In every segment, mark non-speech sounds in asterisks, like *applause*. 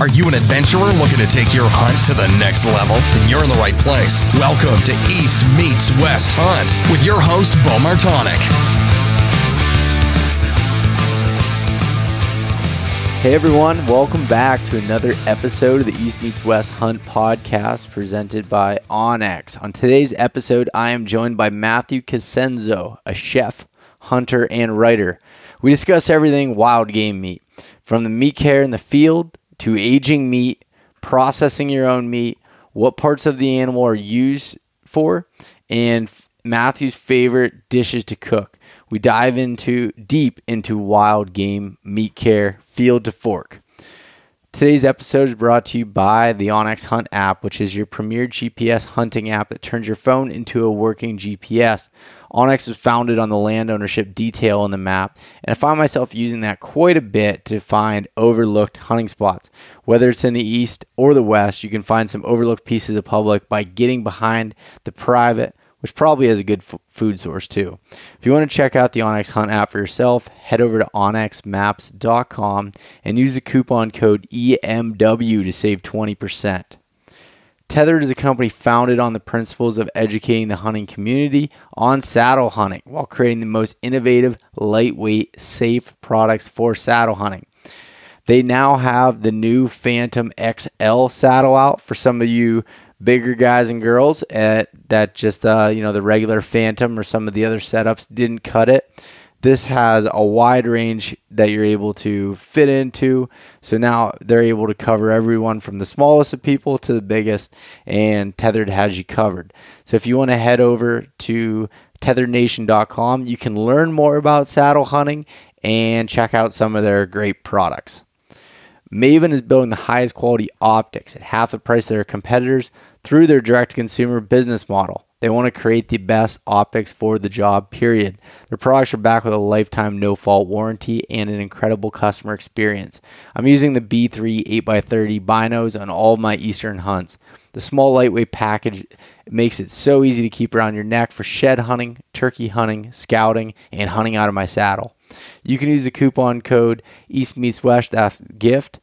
Are you an adventurer looking to take your hunt to the next level? Then you're in the right place. Welcome to East Meets West Hunt with your host, Beau Martonik. Hey everyone, welcome back to another episode of the East Meets West Hunt podcast presented by onX. On today's episode, I am joined by Matthew Cosenzo, a chef, hunter, and writer. We discuss everything wild game meat, from the meat care in the field to aging meat, processing your own meat, what parts of the animal are used for, and Matthew's favorite dishes to cook. We dive into deep into wild game meat care, field to fork. Today's episode is brought to you by the onX Hunt app, which is your premier GPS hunting app that turns your phone into a working GPS. onX was founded on the land ownership detail on the map, and I find myself using that quite a bit to find overlooked hunting spots. Whether it's in the east or the west, you can find some overlooked pieces of public by getting behind the private which probably has a good f- food source too. If you want to check out the onX Hunt app for yourself, head over to onxmaps.com and use the coupon code EMW to save 20%. Tethered is a company founded on the principles of educating the hunting community on saddle hunting while creating the most innovative, lightweight, safe products for saddle hunting. They now have the new Phantom XL saddle out for some of you bigger guys and girls at that just uh, you know the regular Phantom or some of the other setups didn't cut it. This has a wide range that you're able to fit into. So now they're able to cover everyone from the smallest of people to the biggest, and Tethered has you covered. So if you want to head over to tetherednation.com, you can learn more about saddle hunting and check out some of their great products. Maven is building the highest quality optics at half the price of their competitors through their direct to consumer business model. They want to create the best optics for the job, period. Their products are backed with a lifetime no fault warranty and an incredible customer experience. I'm using the B3 8x30 binos on all my Eastern hunts. The small, lightweight package makes it so easy to keep around your neck for shed hunting, turkey hunting, scouting, and hunting out of my saddle. You can use the coupon code East Meets gift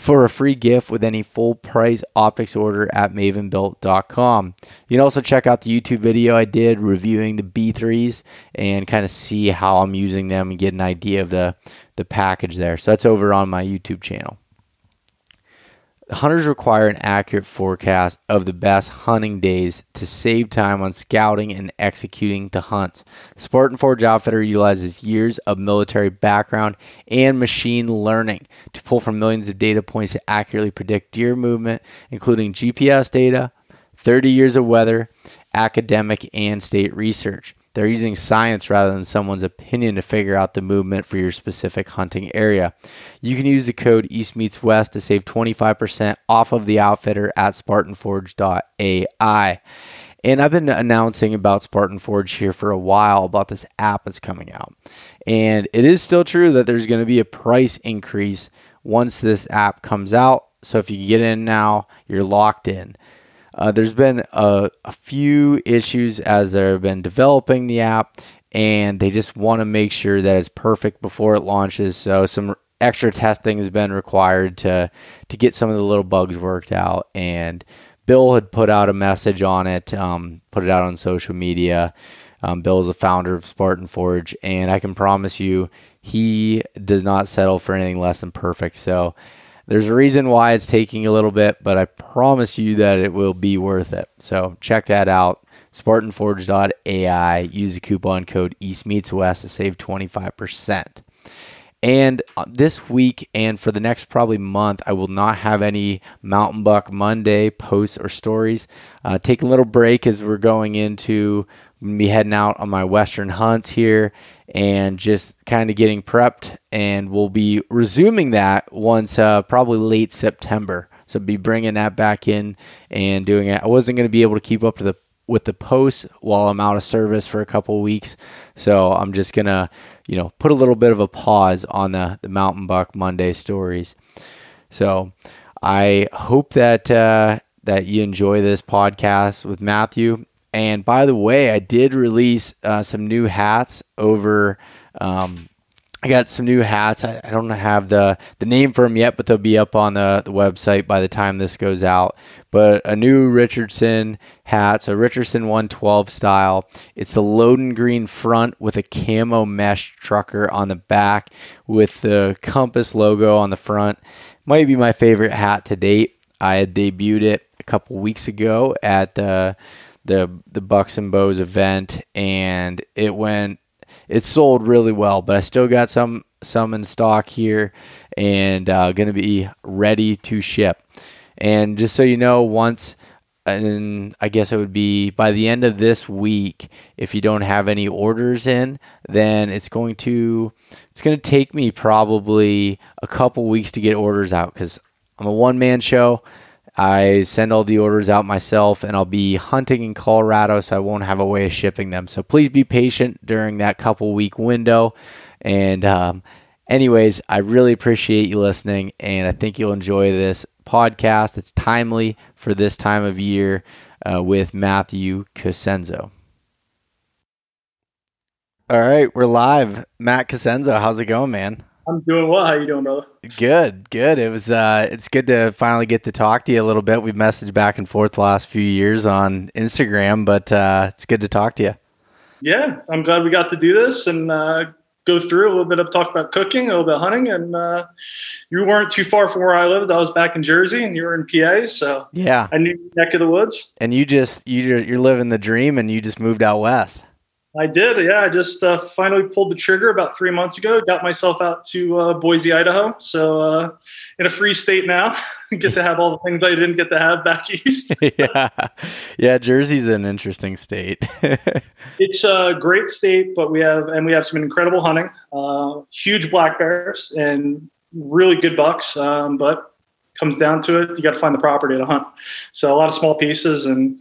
for a free gift with any full price optics order at mavenbuilt.com. You can also check out the YouTube video I did reviewing the B3s and kind of see how I'm using them and get an idea of the, the package there. So that's over on my YouTube channel. Hunters require an accurate forecast of the best hunting days to save time on scouting and executing the hunts. Spartan Forge Outfitter utilizes years of military background and machine learning to pull from millions of data points to accurately predict deer movement, including GPS data, 30 years of weather, academic, and state research. They're using science rather than someone's opinion to figure out the movement for your specific hunting area. You can use the code East Meets West to save 25% off of the outfitter at SpartanForge.ai. And I've been announcing about Spartan Forge here for a while about this app that's coming out. And it is still true that there's going to be a price increase once this app comes out. So if you get in now, you're locked in. Uh, there's been a, a few issues as they've been developing the app, and they just want to make sure that it's perfect before it launches. So some extra testing has been required to to get some of the little bugs worked out. And Bill had put out a message on it, um, put it out on social media. Um, Bill is the founder of Spartan Forge, and I can promise you, he does not settle for anything less than perfect. So there's a reason why it's taking a little bit, but I promise you that it will be worth it. So check that out. SpartanForge.ai. Use the coupon code EastMeetsWest to save 25%. And uh, this week and for the next probably month, I will not have any Mountain Buck Monday posts or stories. Uh, take a little break as we're going into be heading out on my Western hunts here and just kind of getting prepped. And we'll be resuming that once uh, probably late September. So be bringing that back in and doing it. I wasn't going to be able to keep up the with the posts while I'm out of service for a couple weeks. So I'm just gonna, you know, put a little bit of a pause on the the Mountain Buck Monday stories. So I hope that uh, that you enjoy this podcast with Matthew. And by the way, I did release uh, some new hats over um, I got some new hats. I, I, don't have the the name for them yet, but they'll be up on the, the website by the time this goes out. But a new Richardson hat, so Richardson 112 style. It's the Loden green front with a camo mesh trucker on the back with the Compass logo on the front. Might be my favorite hat to date. I had debuted it a couple weeks ago at the the the Bucks and Bows event, and it went it sold really well, but I still got some some in stock here and uh, going to be ready to ship. And just so you know, once and I guess it would be by the end of this week. If you don't have any orders in, then it's going to it's going to take me probably a couple weeks to get orders out because I'm a one man show. I send all the orders out myself, and I'll be hunting in Colorado, so I won't have a way of shipping them. So please be patient during that couple week window. And, um, anyways, I really appreciate you listening, and I think you'll enjoy this podcast. It's timely for this time of year uh, with Matthew Cosenzo. All right, we're live. Matt Cosenzo, how's it going, man? I'm doing well. How you doing, brother? Good, good. It was uh it's good to finally get to talk to you a little bit. We've messaged back and forth the last few years on Instagram, but uh it's good to talk to you. Yeah, I'm glad we got to do this and uh go through a little bit of talk about cooking, a little bit hunting, and uh, you weren't too far from where I lived. I was back in Jersey, and you were in PA, so yeah, I knew neck of the woods. And you just you you're living the dream, and you just moved out west. I did. Yeah, I just uh, finally pulled the trigger about three months ago. Got myself out to uh, Boise, Idaho. So uh, in a free state now, *laughs* get to have all the things I didn't get to have back *laughs* east. *laughs* yeah, yeah. Jersey's an interesting state. it's a great state, but we have and we have some incredible hunting. Uh, huge black bears and really good bucks. Um, but comes down to it, you got to find the property to hunt. So a lot of small pieces and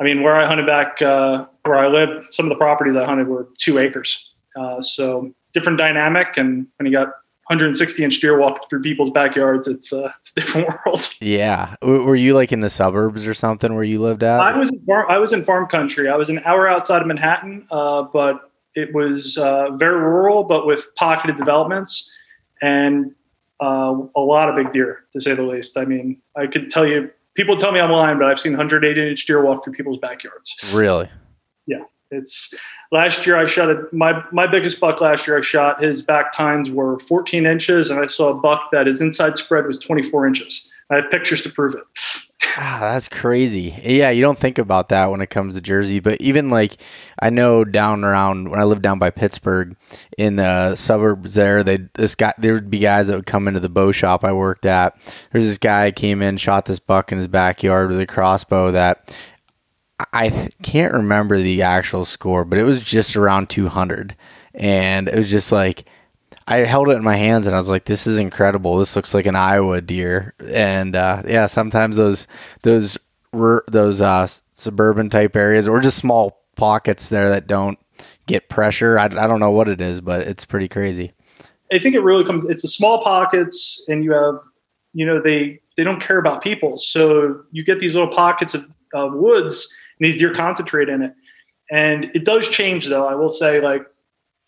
I mean, where I hunted back uh, where I lived, some of the properties I hunted were two acres. Uh, so different dynamic, and when you got 160 inch deer walking through people's backyards, it's, uh, it's a different *laughs* world. Yeah, were you like in the suburbs or something where you lived at? I was in farm, I was in farm country. I was an hour outside of Manhattan, uh, but it was uh, very rural, but with pocketed developments and uh, a lot of big deer, to say the least. I mean, I could tell you people tell me I'm lying, but I've seen 180 inch deer walk through people's backyards. Really? Yeah. It's last year I shot a, my my biggest buck last year I shot his back tines were 14 inches and I saw a buck that his inside spread was 24 inches. I have pictures to prove it. Ah, that's crazy. Yeah, you don't think about that when it comes to Jersey, but even like I know down around when I lived down by Pittsburgh in the suburbs there, they this guy there would be guys that would come into the bow shop I worked at. There's this guy came in, shot this buck in his backyard with a crossbow that I th- can't remember the actual score, but it was just around 200, and it was just like I held it in my hands and I was like, "This is incredible. This looks like an Iowa deer." And uh, yeah, sometimes those those those uh, suburban type areas or just small pockets there that don't get pressure. I, I don't know what it is, but it's pretty crazy. I think it really comes. It's the small pockets, and you have, you know, they they don't care about people, so you get these little pockets of, of woods, and these deer concentrate in it. And it does change, though. I will say, like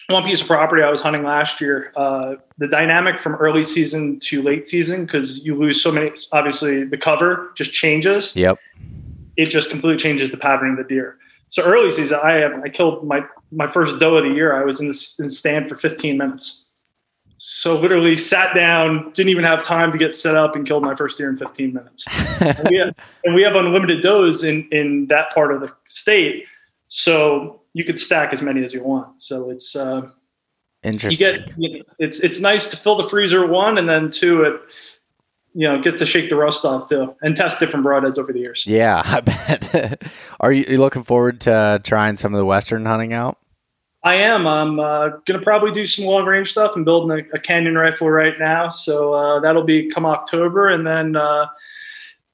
one piece of property I was hunting last year, uh, the dynamic from early season to late season, because you lose so many, obviously the cover just changes. Yep. It just completely changes the pattern of the deer. So early season, I have, I killed my, my first doe of the year. I was in the, in the stand for 15 minutes. So literally sat down, didn't even have time to get set up and killed my first deer in 15 minutes. and, we have, and we have unlimited does in, in that part of the state. So you could stack as many as you want. So it's uh, interesting. You get you know, it's it's nice to fill the freezer one, and then two it you know get to shake the rust off too, and test different broadheads over the years. Yeah, *laughs* I bet. *laughs* Are you, are you looking forward to trying some of the western hunting out? I am. I'm uh, going to probably do some long range stuff. I'm building a, a Canyon rifle right now, so uh, that'll be come October, and then uh,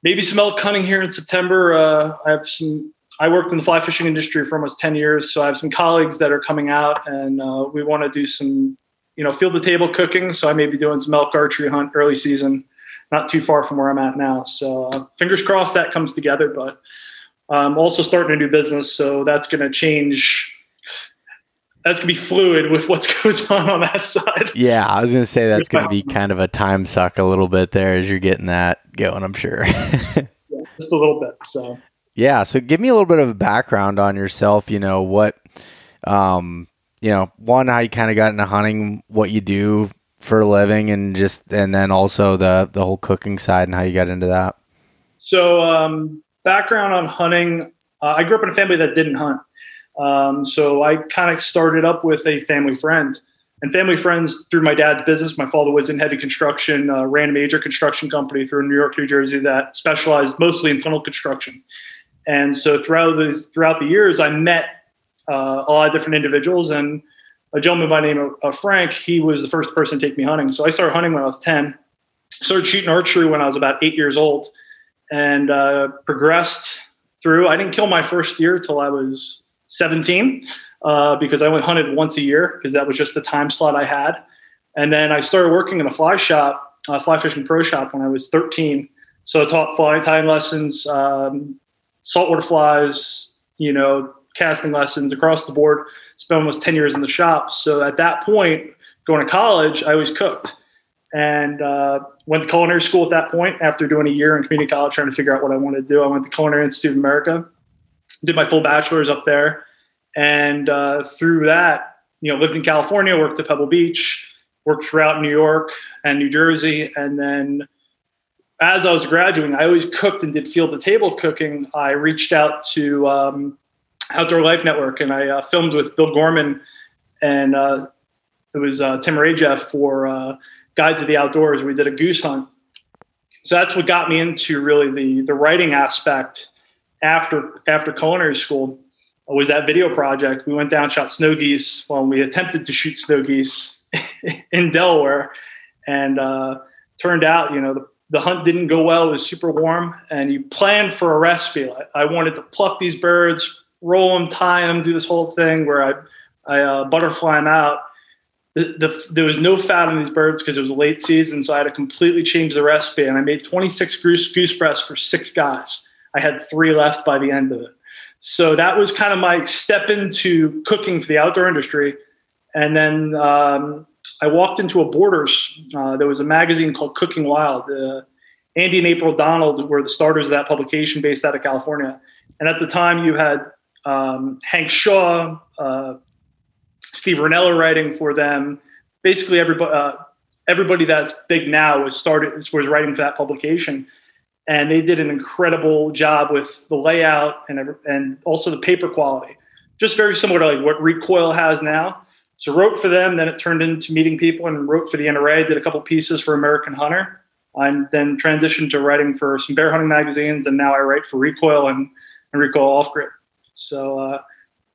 maybe some elk hunting here in September. Uh, I have some I worked in the fly fishing industry for almost 10 years. So I have some colleagues that are coming out and uh, we want to do some, you know, field the table cooking. So I may be doing some elk archery hunt early season, not too far from where I'm at now. So uh, fingers crossed that comes together, but I'm also starting a new business. So that's going to change. that's gonna be fluid with what's *laughs* goes on on that side. Yeah, I was gonna say that's gonna be kind of a time suck a little bit there as you're getting that going. I'm sure. *laughs* yeah, just a little bit. So yeah, so give me a little bit of a background on yourself. You know what, um, you know, one how you kind of got into hunting, what you do for a living, and just and then also the the whole cooking side and how you got into that. So um, background on hunting. Uh, I grew up in a family that didn't hunt. Um, so I kind of started up with a family friend and family friends through my dad's business. My father was in heavy construction, uh, ran a major construction company through New York, New Jersey that specialized mostly in tunnel construction. And so throughout the throughout the years, I met uh, a lot of different individuals. And a gentleman by the name of, Frank, he was the first person to take me hunting. So I started hunting when I was ten. Started shooting archery when I was about eight years old, and uh, progressed through. I didn't kill my first deer till I was 17 uh, because I only hunted once a year because that was just the time slot I had. And then I started working in a fly shop, a fly fishing pro shop when I was 13. So I taught fly tying lessons, um, saltwater flies, you know, casting lessons across the board. Spent almost 10 years in the shop. So at that point, going to college, I always cooked and uh, went to culinary school at that point after doing a year in community college trying to figure out what I wanted to do. I went to Culinary Institute of America did my full bachelor's up there, and uh, through that, you know, lived in California, worked at Pebble Beach, worked throughout New York and New Jersey, and then as I was graduating, I always cooked and did field to table cooking. I reached out to um, Outdoor Life Network and I uh, filmed with Bill Gorman and uh, it was uh, Tim Rajeff for uh, Guide to the Outdoors. We did a goose hunt. So that's what got me into really the the writing aspect after after culinary school was that video project. We went down, shot snow geese. Well, we attempted to shoot snow geese *laughs* in Delaware, and uh, turned out, you know, the, the hunt didn't go well. It was super warm, and you planned for a recipe. I, I wanted to pluck these birds, roll them, tie them, do this whole thing where I, I uh, butterfly them out. The, the, there was no fat on these birds because it was late season, so I had to completely change the recipe. And I made 26 goose, goose breasts for six guys I had three left by the end of it. So that was kind of my step into cooking for the outdoor industry. And then um, I walked into a Borders. Uh, there was a magazine called Cooking Wild. Uh, Andy and April Donald were the starters of that publication based out of California. And at the time, you had um, Hank Shaw, uh, Steve Rinella writing for them. Basically, everybody, uh, everybody that's big now was started was writing for that publication and they did an incredible job with the layout and and also the paper quality. Just very similar to like what Recoil has now. So wrote for them, then it turned into meeting people and wrote for the NRA. Did a couple pieces for American Hunter, and then transitioned to writing for some bear hunting magazines, and now I write for Recoil and, and Recoil Off Grid. So uh,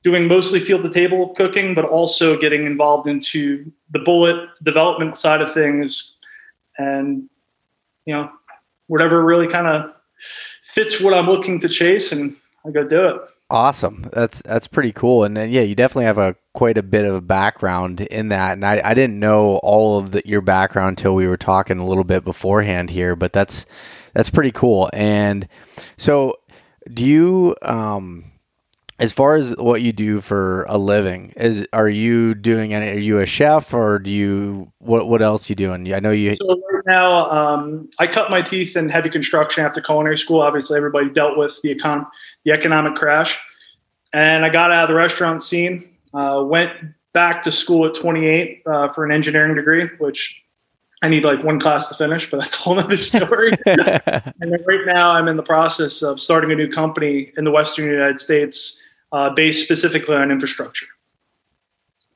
doing mostly field to table cooking, but also getting involved into the bullet development side of things, and you know whatever really kind of fits what I'm looking to chase, and I go do it. Awesome. That's that's pretty cool. And then, yeah, you definitely have a quite a bit of a background in that. And I, I didn't know all of the, your background until we were talking a little bit beforehand here, but that's that's pretty cool. And so do you um as far as what you do for a living is are you doing any are you a chef or do you what what else you doing? I know you so right now um, i cut my teeth in heavy construction after culinary school. Obviously everybody dealt with the econ the economic crash. And i got out of the restaurant scene uh, went back to school at 28 uh, for an engineering degree which I need like one class to finish, but that's a whole other story. *laughs* and right now, I'm in the process of starting a new company in the Western United States uh, based specifically on infrastructure.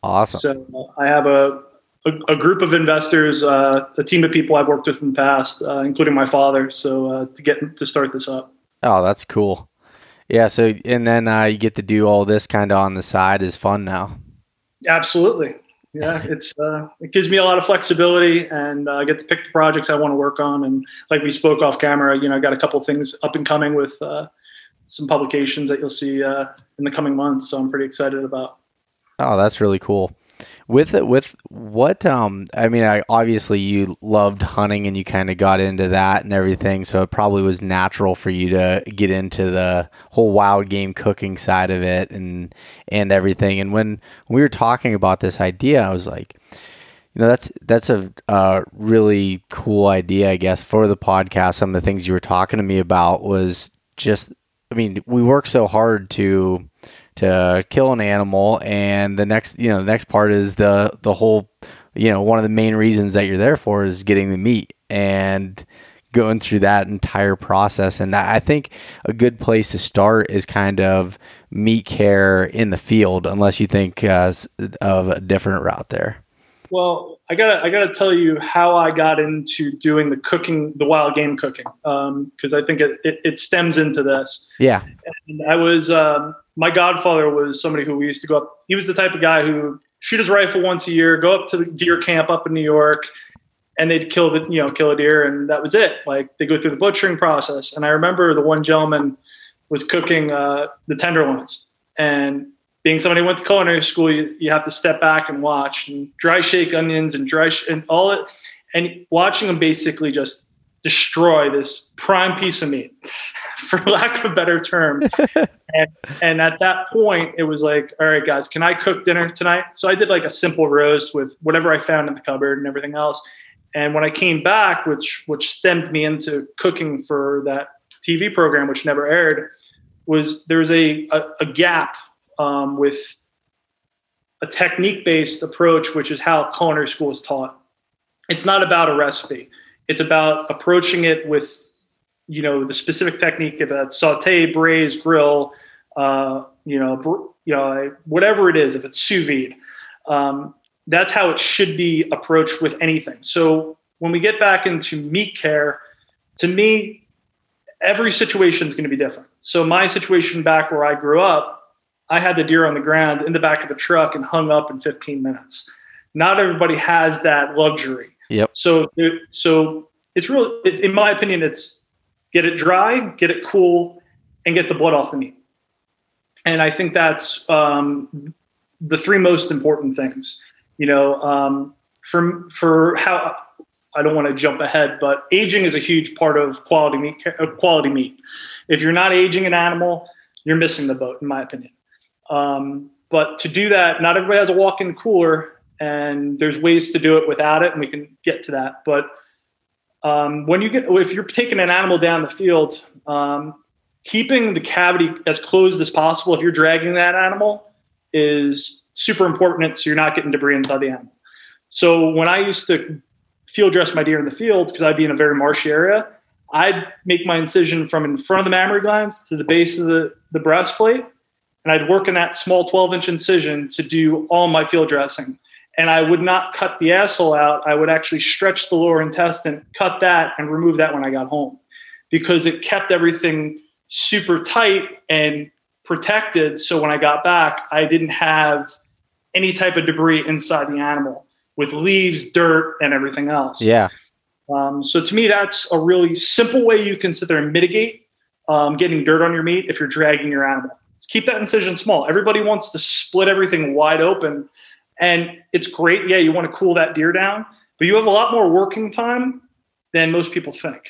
Awesome. So uh, I have a, a, a, group of investors, uh, a team of people I've worked with in the past, uh, including my father. So uh, to get to start this up. Oh, that's cool. Yeah. So and then uh, you get to do all this kind of on the side is fun now. Absolutely. Yeah, *laughs* it's it gives me a lot of flexibility, and I get to pick the projects I want to work on. And like we spoke off camera, you know, I got a couple things up and coming with some publications that you'll see uh, in the coming months. So I'm pretty excited about. Oh, that's really cool. with it with what um i mean i obviously you loved hunting and you kind of got into that and everything so it probably was natural for you to get into the whole wild game cooking side of it and and everything and when we were talking about this idea i was like you know that's that's a, a really cool idea i guess for the podcast some of the things you were talking to me about was just i mean we work so hard to to kill an animal and the next you know the next part is the the whole you know one of the main reasons that you're there for is getting the meat and going through that entire process. And i think a good place to start is kind of meat care in the field unless you think uh, of a different route there. Well i gotta i gotta tell you how i got into doing the cooking the wild game cooking because um, i think it, it, it, stems into this yeah and i was um, my godfather was somebody who we used to go up. He was the type of guy who shoot his rifle once a year, go up to the deer camp up in New York, and they'd kill the you know kill a deer, and that was it. Like they go through the butchering process. And I remember the one gentleman was cooking uh, the tenderloins, and being somebody who went to culinary school, you, you have to step back and watch and dry shake onions and dry sh- and all it, and watching them basically just destroy this prime piece of meat, *laughs* for lack of a better term. *laughs* and, and at that point, it was like, all right, guys, can I cook dinner tonight? So I did like a simple roast with whatever I found in the cupboard and everything else. And when I came back, which which stemmed me into cooking for that TV program, which never aired, was there was a a, a gap um, with a technique based approach, which is how culinary school is taught. It's not about a recipe it's about approaching it with, you know, the specific technique if it's saute, braise, grill, uh, you know, br- you know, whatever it is. If it's sous vide, um, that's how it should be approached with anything. So when we get back into meat care, to me, every situation is going to be different. So my situation back where I grew up, I had the deer on the ground in the back of the truck and hung up in 15 minutes. Not everybody has that luxury. Yep. So so it's real. It, in my opinion, it's get it dry, get it cool, and get the blood off the meat. And I think that's um, the three most important things. You know, um, for for how I don't want to jump ahead, but aging is a huge part of quality meat. Quality meat. If you're not aging an animal, you're missing the boat, in my opinion. Um, but to do that, not everybody has a walk-in cooler and there's ways to do it without it, and we can get to that. But um, when you get, if you're taking an animal down the field, um, keeping the cavity as closed as possible, if you're dragging that animal, is super important. So you're not getting debris inside the animal. So when I used to field dress my deer in the field, because I'd be in a very marshy area, I'd make my incision from in front of the mammary glands to the base of the, the breastplate. And I'd work in that small 12 inch incision to do all my field dressing and I would not cut the asshole out. I would actually stretch the lower intestine, cut that, and remove that when I got home because it kept everything super tight and protected. So when I got back, I didn't have any type of debris inside the animal with leaves, dirt, and everything else. Yeah. Um, so to me, that's a really simple way you can sit there and mitigate um, getting dirt on your meat if you're dragging your animal. Keep that incision small. Everybody wants to split everything wide open and it's great. Yeah, you want to cool that deer down, but you have a lot more working time than most people think.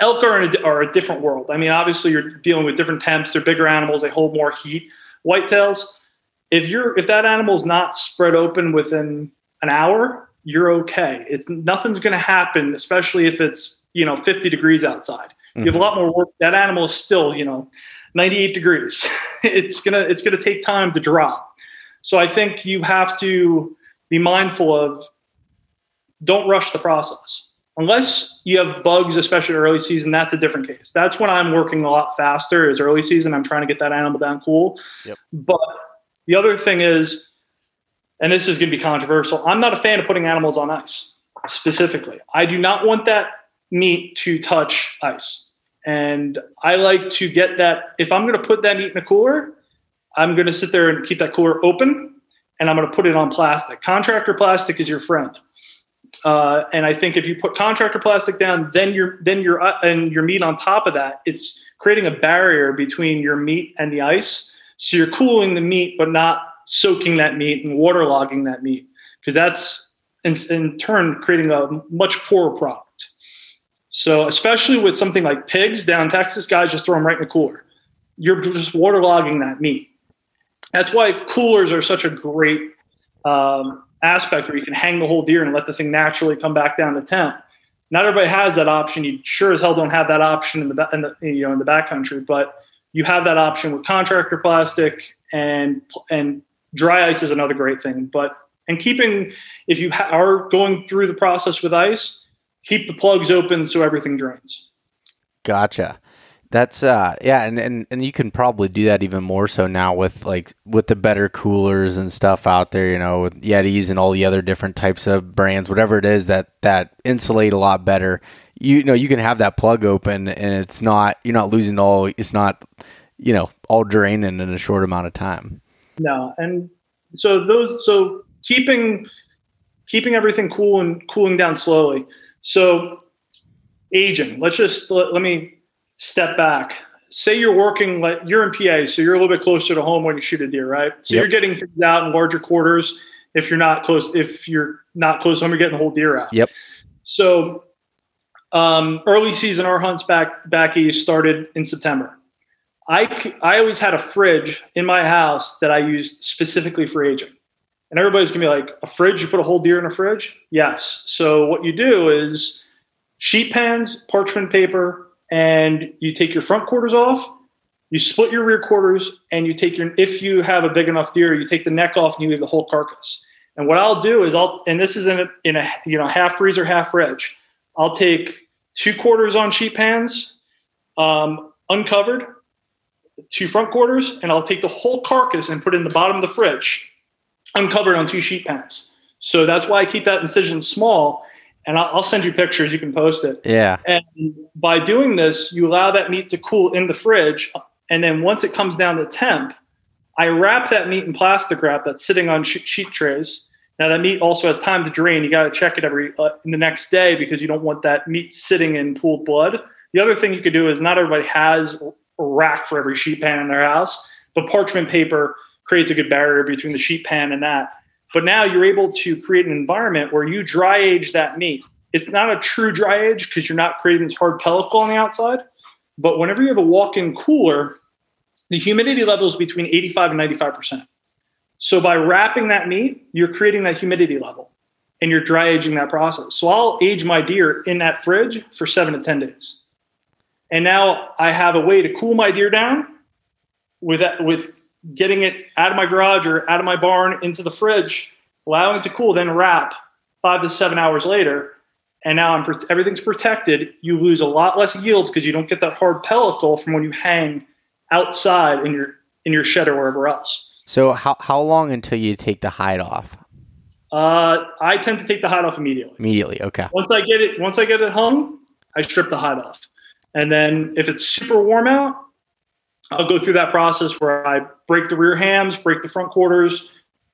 Elk are, a, are a different world. I mean, obviously you're dealing with different temps. They're bigger animals. They hold more heat. Whitetails, if you're if that animal is not spread open within an hour, you're okay. It's nothing's going to happen, especially if it's you know 50 degrees outside. Mm-hmm. You have a mm-hmm. lot more work. That animal is still you know 98 degrees. *laughs* it's gonna it's gonna take time to drop. So I think you have to be mindful of don't rush the process. Unless you have bugs, especially early season, that's a different case. That's when I'm working a lot faster is early season. I'm trying to get that animal down cool. Yep. But the other thing is, and this is going to be controversial, I'm not a fan of putting animals on ice specifically. I do not want that meat to touch ice. And I like to get that, if I'm going to put that meat in a cooler, I'm going to sit there and keep that cooler open and I'm going to put it on plastic. Contractor plastic is your friend. Uh, and I think if you put contractor plastic down, then your then your uh, and your meat on top of that, it's creating a barrier between your meat and the ice. So you're cooling the meat, but not soaking that meat and waterlogging that meat because that's in, in turn creating a much poorer product. So especially with something like pigs down Texas, guys just throw them right in the cooler. You're just waterlogging that meat. That's why coolers are such a great um, aspect where you can hang the whole deer and let the thing naturally come back down to temp. Not everybody has that option. You sure as hell don't have that option in the, in the you know in the backcountry, but you have that option with contractor plastic and and dry ice is another great thing. But and keeping if you ha- are going through the process with ice, keep the plugs open so everything drains. Gotcha. That's uh yeah, and, and and you can probably do that even more so now with like with the better coolers and stuff out there, you know, with Yetis and all the other different types of brands, whatever it is that that insulate a lot better. You, know, you can have that plug open and it's not you're not losing all it's not you know, all draining in a short amount of time. No, and so those so keeping keeping everything cool and cooling down slowly. So aging, let's just let, let me step back. Say you're working like you're in PA, so you're a little bit closer to home when you shoot a deer, right? So yep. you're getting things out in larger quarters. If you're not close, if you're not close home, you're getting the whole deer out. Yep. So um, early season, our hunts back back east started in September. I I always had a fridge in my house that I used specifically for aging. And everybody's gonna be like, a fridge? You put a whole deer in a fridge? Yes. So what you do is sheet pans, parchment paper, and you take your front quarters off, you split your rear quarters, and you take your if you have a big enough deer, you take the neck off and you leave the whole carcass. And what I'll do is I'll and this is in a in a you know half freezer, half fridge. I'll take two quarters on sheet pans, um, uncovered, two front quarters, and I'll take the whole carcass and put it in the bottom of the fridge, uncovered on two sheet pans. So that's why I keep that incision small and I'll, send you pictures. You can post it. Yeah. And by doing this, you allow that meat to cool in the fridge, and then once it comes down to temp, I wrap that meat in plastic wrap that's sitting on sheet trays. Now that meat also has time to drain. You got to check it every uh, in the next day because you don't want that meat sitting in pooled blood. The other thing you could do is not everybody has a rack for every sheet pan in their house, but parchment paper creates a good barrier between the sheet pan and that. But now you're able to create an environment where you dry age that meat. It's not a true dry age because you're not creating this hard pellicle on the outside. But whenever you have a walk in cooler, the humidity level is between 85 and 95%. So by wrapping that meat, you're creating that humidity level and you're dry aging that process. So I'll age my deer in that fridge for seven to 10 days. And now I have a way to cool my deer down with with getting it out of my garage or out of my barn into the fridge, allowing it to cool, then wrap five to seven hours later. And now I'm, everything's protected. You lose a lot less yield because you don't get that hard pellicle from when you hang outside in your in your shed or wherever else. So how how long until you take the hide off? Uh, I tend to take the hide off immediately. Immediately, okay. Once I get it, once I get it hung, I strip the hide off, and then if it's super warm out, I'll go through that process where I break the rear hams, break the front quarters,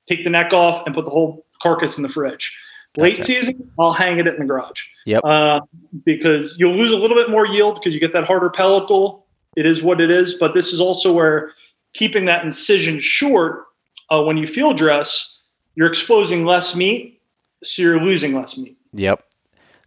take the neck off, and put the whole carcass in the fridge. Gotcha. Late season, I'll hang it in the garage. Yep. Uh, because you'll lose a little bit more yield because you get that harder pellicle. It is what it is. But this is also where keeping that incision short uh, when you field dress, you're exposing less meat, so you're losing less meat. Yep.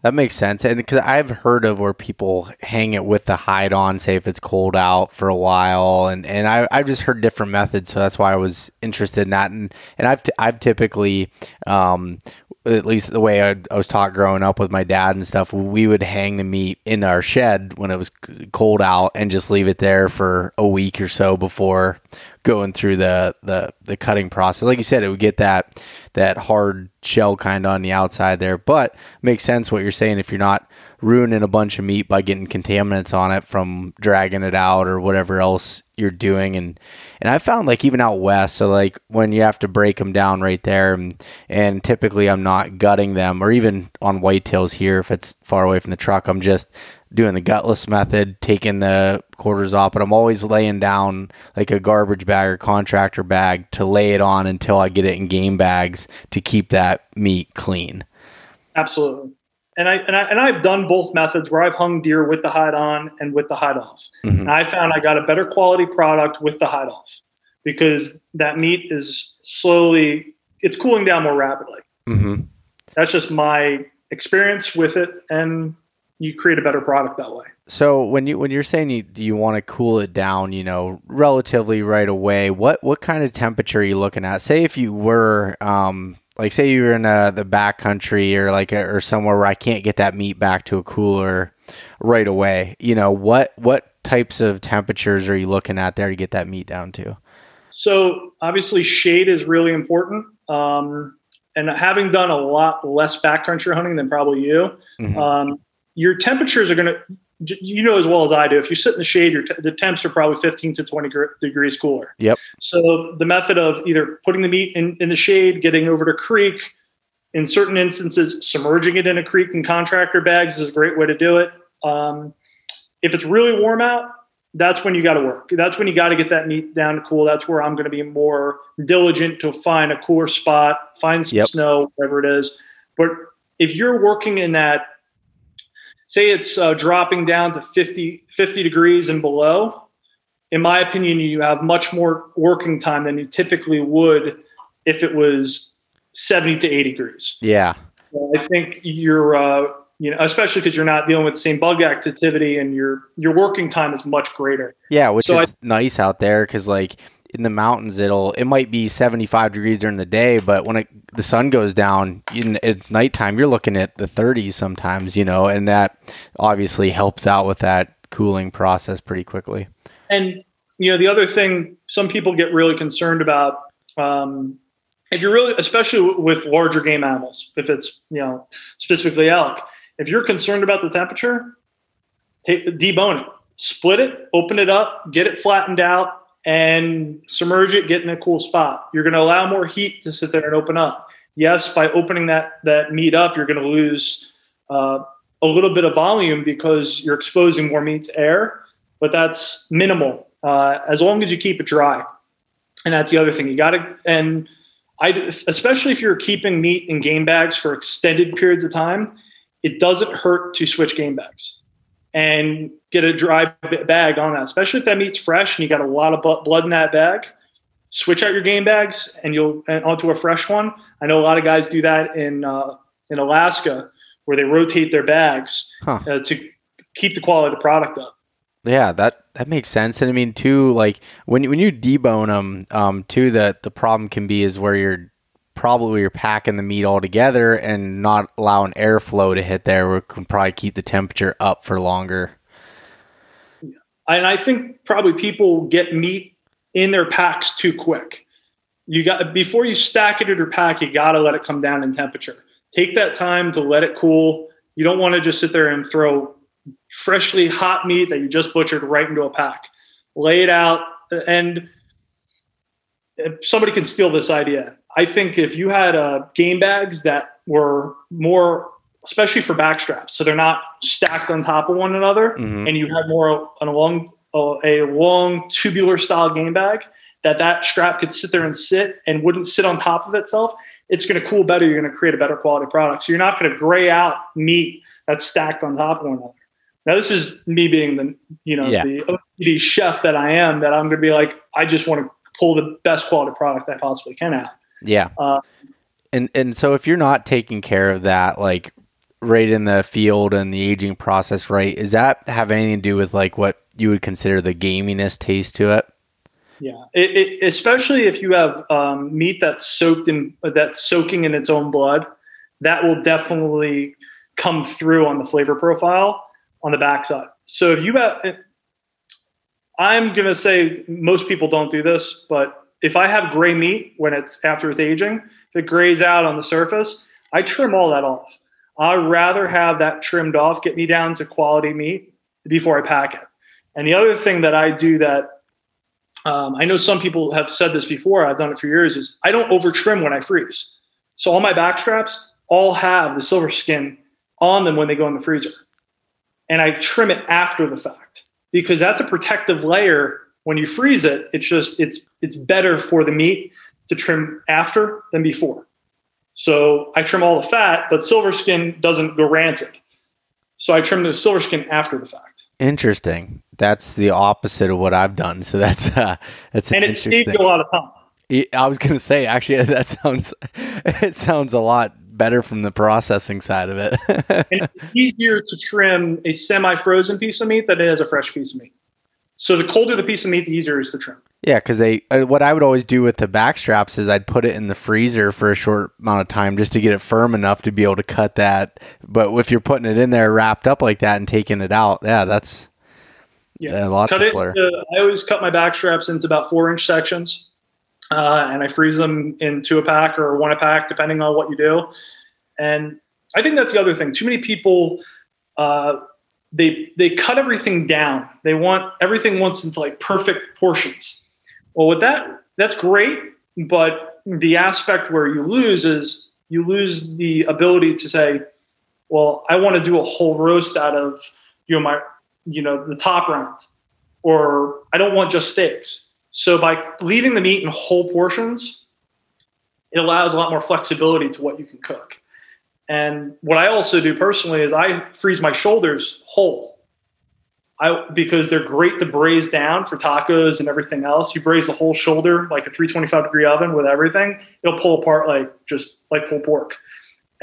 That makes sense, and because I've heard of where people hang it with the hide on, say if it's cold out for a while, and and I I've just heard different methods, so that's why I was interested in that, and and I've t- I've typically um, at least the way I, I, was taught growing up with my dad and stuff, we would hang the meat in our shed when it was cold out and just leave it there for a week or so before going through the, the, the cutting process. Like you said, it would get that that hard shell kind of on the outside there. But makes sense what you're saying if you're not ruining a bunch of meat by getting contaminants on it from dragging it out or whatever else you're doing. And and I found like even out west so like when you have to break them down right there and, and typically I'm not gutting them or even on whitetails here if it's far away from the truck I'm just doing the gutless method taking the quarters off but I'm always laying down like a garbage bag or contractor bag to lay it on until I get it in game bags to keep that meat clean. Absolutely and I, and I and I've done both methods where I've hung deer with the hide on and with the hide off. Mm-hmm. And I found I got a better quality product with the hide off because that meat is slowly it's cooling down more rapidly. Mm-hmm. That's just my experience with it, and you create a better product that way. So when you when you're saying you you want to cool it down, you know, relatively right away, what what kind of temperature are you looking at? Say if you were um like say you're in uh, the back country or like a, or somewhere where I can't get that meat back to a cooler right away. You know, what what types of temperatures are you looking at there to get that meat down to? So obviously shade is really important. Um, and having done a lot less backcountry hunting than probably you, Mhm. um, your temperatures are going to, you know as well as I do. If you sit in the shade, your t- the temps are probably 15 to 20 gr- degrees cooler. Yep. So the method of either putting the meat in, in the shade, getting over to creek, in certain instances, submerging it in a creek and contractor bags is a great way to do it. Um, if it's really warm out, that's when you got to work. That's when you got to get that meat down to cool. That's where I'm going to be more diligent to find a cooler spot, find some Yep. snow, whatever it is. But if you're working in that, say it's uh, dropping down to 50, 50 degrees and below, in my opinion, you have much more working time than you typically would if it was 70 to 80 degrees. Yeah. I think you're, uh, you know, especially because you're not dealing with the same bug activity and your your working time is much greater. Yeah, which So I- is nice out there because like in the mountains, it'll it might be seventy five degrees during the day, but when it, the sun goes down, it's nighttime. You're looking at the thirties sometimes, you know, and that obviously helps out with that cooling process pretty quickly. And you know, the other thing some people get really concerned about, um, if you're really, especially with larger game animals, if it's you know specifically elk, if you're concerned about the temperature, take debone it, split it, open it up, get it flattened out, and submerge it. Get in a cool spot. You're going to allow more heat to sit there and open up. Yes, by opening that that meat up, you're going to lose uh, a little bit of volume because you're exposing more meat to air, but that's minimal uh, as long as you keep it dry. And that's the other thing you got to and I especially if you're keeping meat in game bags for extended periods of time, it doesn't hurt to switch game bags and get a dry bag on that. Especially if that meat's fresh and you got a lot of blood in that bag. Switch out your game bags and you'll and onto a fresh one. I know a lot of guys do that in uh, in Alaska where they rotate their bags Huh. uh, to keep the quality of the product up. Yeah, that that makes sense. And I mean, too, like when you- when you debone them, um, too, the the problem can be is where you're probably you're packing the meat all together and not allowing airflow to hit there, we can probably keep the temperature up for longer. and I think probably people get meat in their packs too quick. You got before you stack it in your pack, you got to let it come down in temperature. Take that time to let it cool. You don't want to just sit there and throw freshly hot meat that you just butchered right into a pack. Lay it out, and somebody can steal this idea. I think if you had uh, game bags that were more, especially for back straps, so they're not stacked on top of one another, Mhm. and you had more on a long a long tubular style game bag that that strap could sit there and sit and wouldn't sit on top of itself it's going to cool better you're going to create a better quality product so you're not going to gray out meat that's stacked on top of one another now this is me being the you know Yeah. the OCD chef that i am that i'm going to be like i just want to pull the best quality product i possibly can out Yeah. Uh, and and so if you're not taking care of that, like right in the field and the aging process, right, does that have anything to do with like what you would consider the gaminess taste to it? Yeah, it, it, especially if you have um, meat that's soaked in that's soaking in its own blood, that will definitely come through on the flavor profile on the backside. So if you have, I'm gonna say most people don't do this, but if I have gray meat when it's after it's aging, if it grays out on the surface, I trim all that off. I'd rather have that trimmed off, get me down to quality meat before I pack it. And the other thing that I do that um, I know some people have said this before. I've done it for years. Is I don't over trim when I freeze. So all my back straps all have the silver skin on them when they go in the freezer, and I trim it after the fact because that's a protective layer. When you freeze it, it's just it's it's better for the meat to trim after than before. So I trim all the fat, but silver skin doesn't go rancid. So I trim the silver skin after the fact. Interesting. that's the opposite of what I've done. So that's uh, that's and it saves you a lot of time. I was gonna say actually *laughs* that sounds it sounds a lot better from the processing side of it. *laughs* and it's easier to trim a semi-frozen piece of meat than it is a fresh piece of meat. So the colder the piece of meat, the easier is to trim. Yeah, because they uh, what I would always do with the back straps is I'd put it in the freezer for a short amount of time just to get it firm enough to be able to cut that. But if you're putting it in there wrapped up like that and taking it out, yeah, that's yeah, a lot cut simpler. It into, I always cut my back straps into about four inch sections, uh, and I freeze them into a pack or one a pack depending on what you do. And I think that's the other thing. Too many people. Uh, they they cut everything down. They want everything wants into like perfect portions. Well, with that, that's great, but the aspect where you lose is you lose the ability to say, well, I want to do a whole roast out of you know my you know the top round, or I don't want just steaks. So by leaving the meat in whole portions, it allows a lot more flexibility to what you can cook. And what I also do personally is I freeze my shoulders whole. I because they're great to braise down for tacos and everything else. You braise the whole shoulder like a 325 degree oven with everything. It'll pull apart like just like pulled pork.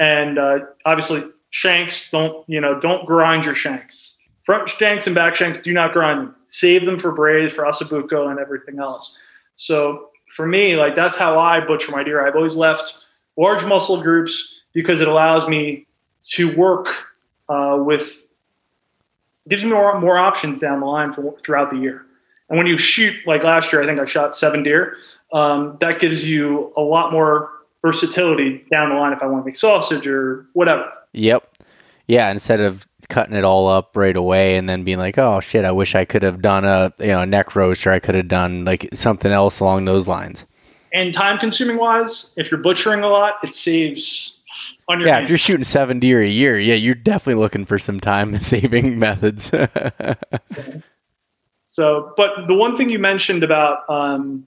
And uh, obviously shanks don't you know don't grind your shanks. Front shanks and back shanks do not grind. Save them for braise for ossobuco and everything else. So for me, like that's how I butcher my deer. I've always left large muscle groups because it allows me to work uh, with gives me more, more options down the line for, throughout the year. And when you shoot, like last year, I think I shot seven deer. Um, that gives you a lot more versatility down the line if I want to make sausage or whatever. Yep. Yeah. Instead of cutting it all up right away and then being like, oh shit, I wish I could have done a you know a neck roast or I could have done like something else along those lines. And time consuming wise, if you're butchering a lot, it saves on your yeah, hands. if you're shooting seven deer a year, yeah, you're definitely looking for some time *laughs* saving methods. *laughs* so, but the one thing you mentioned about um,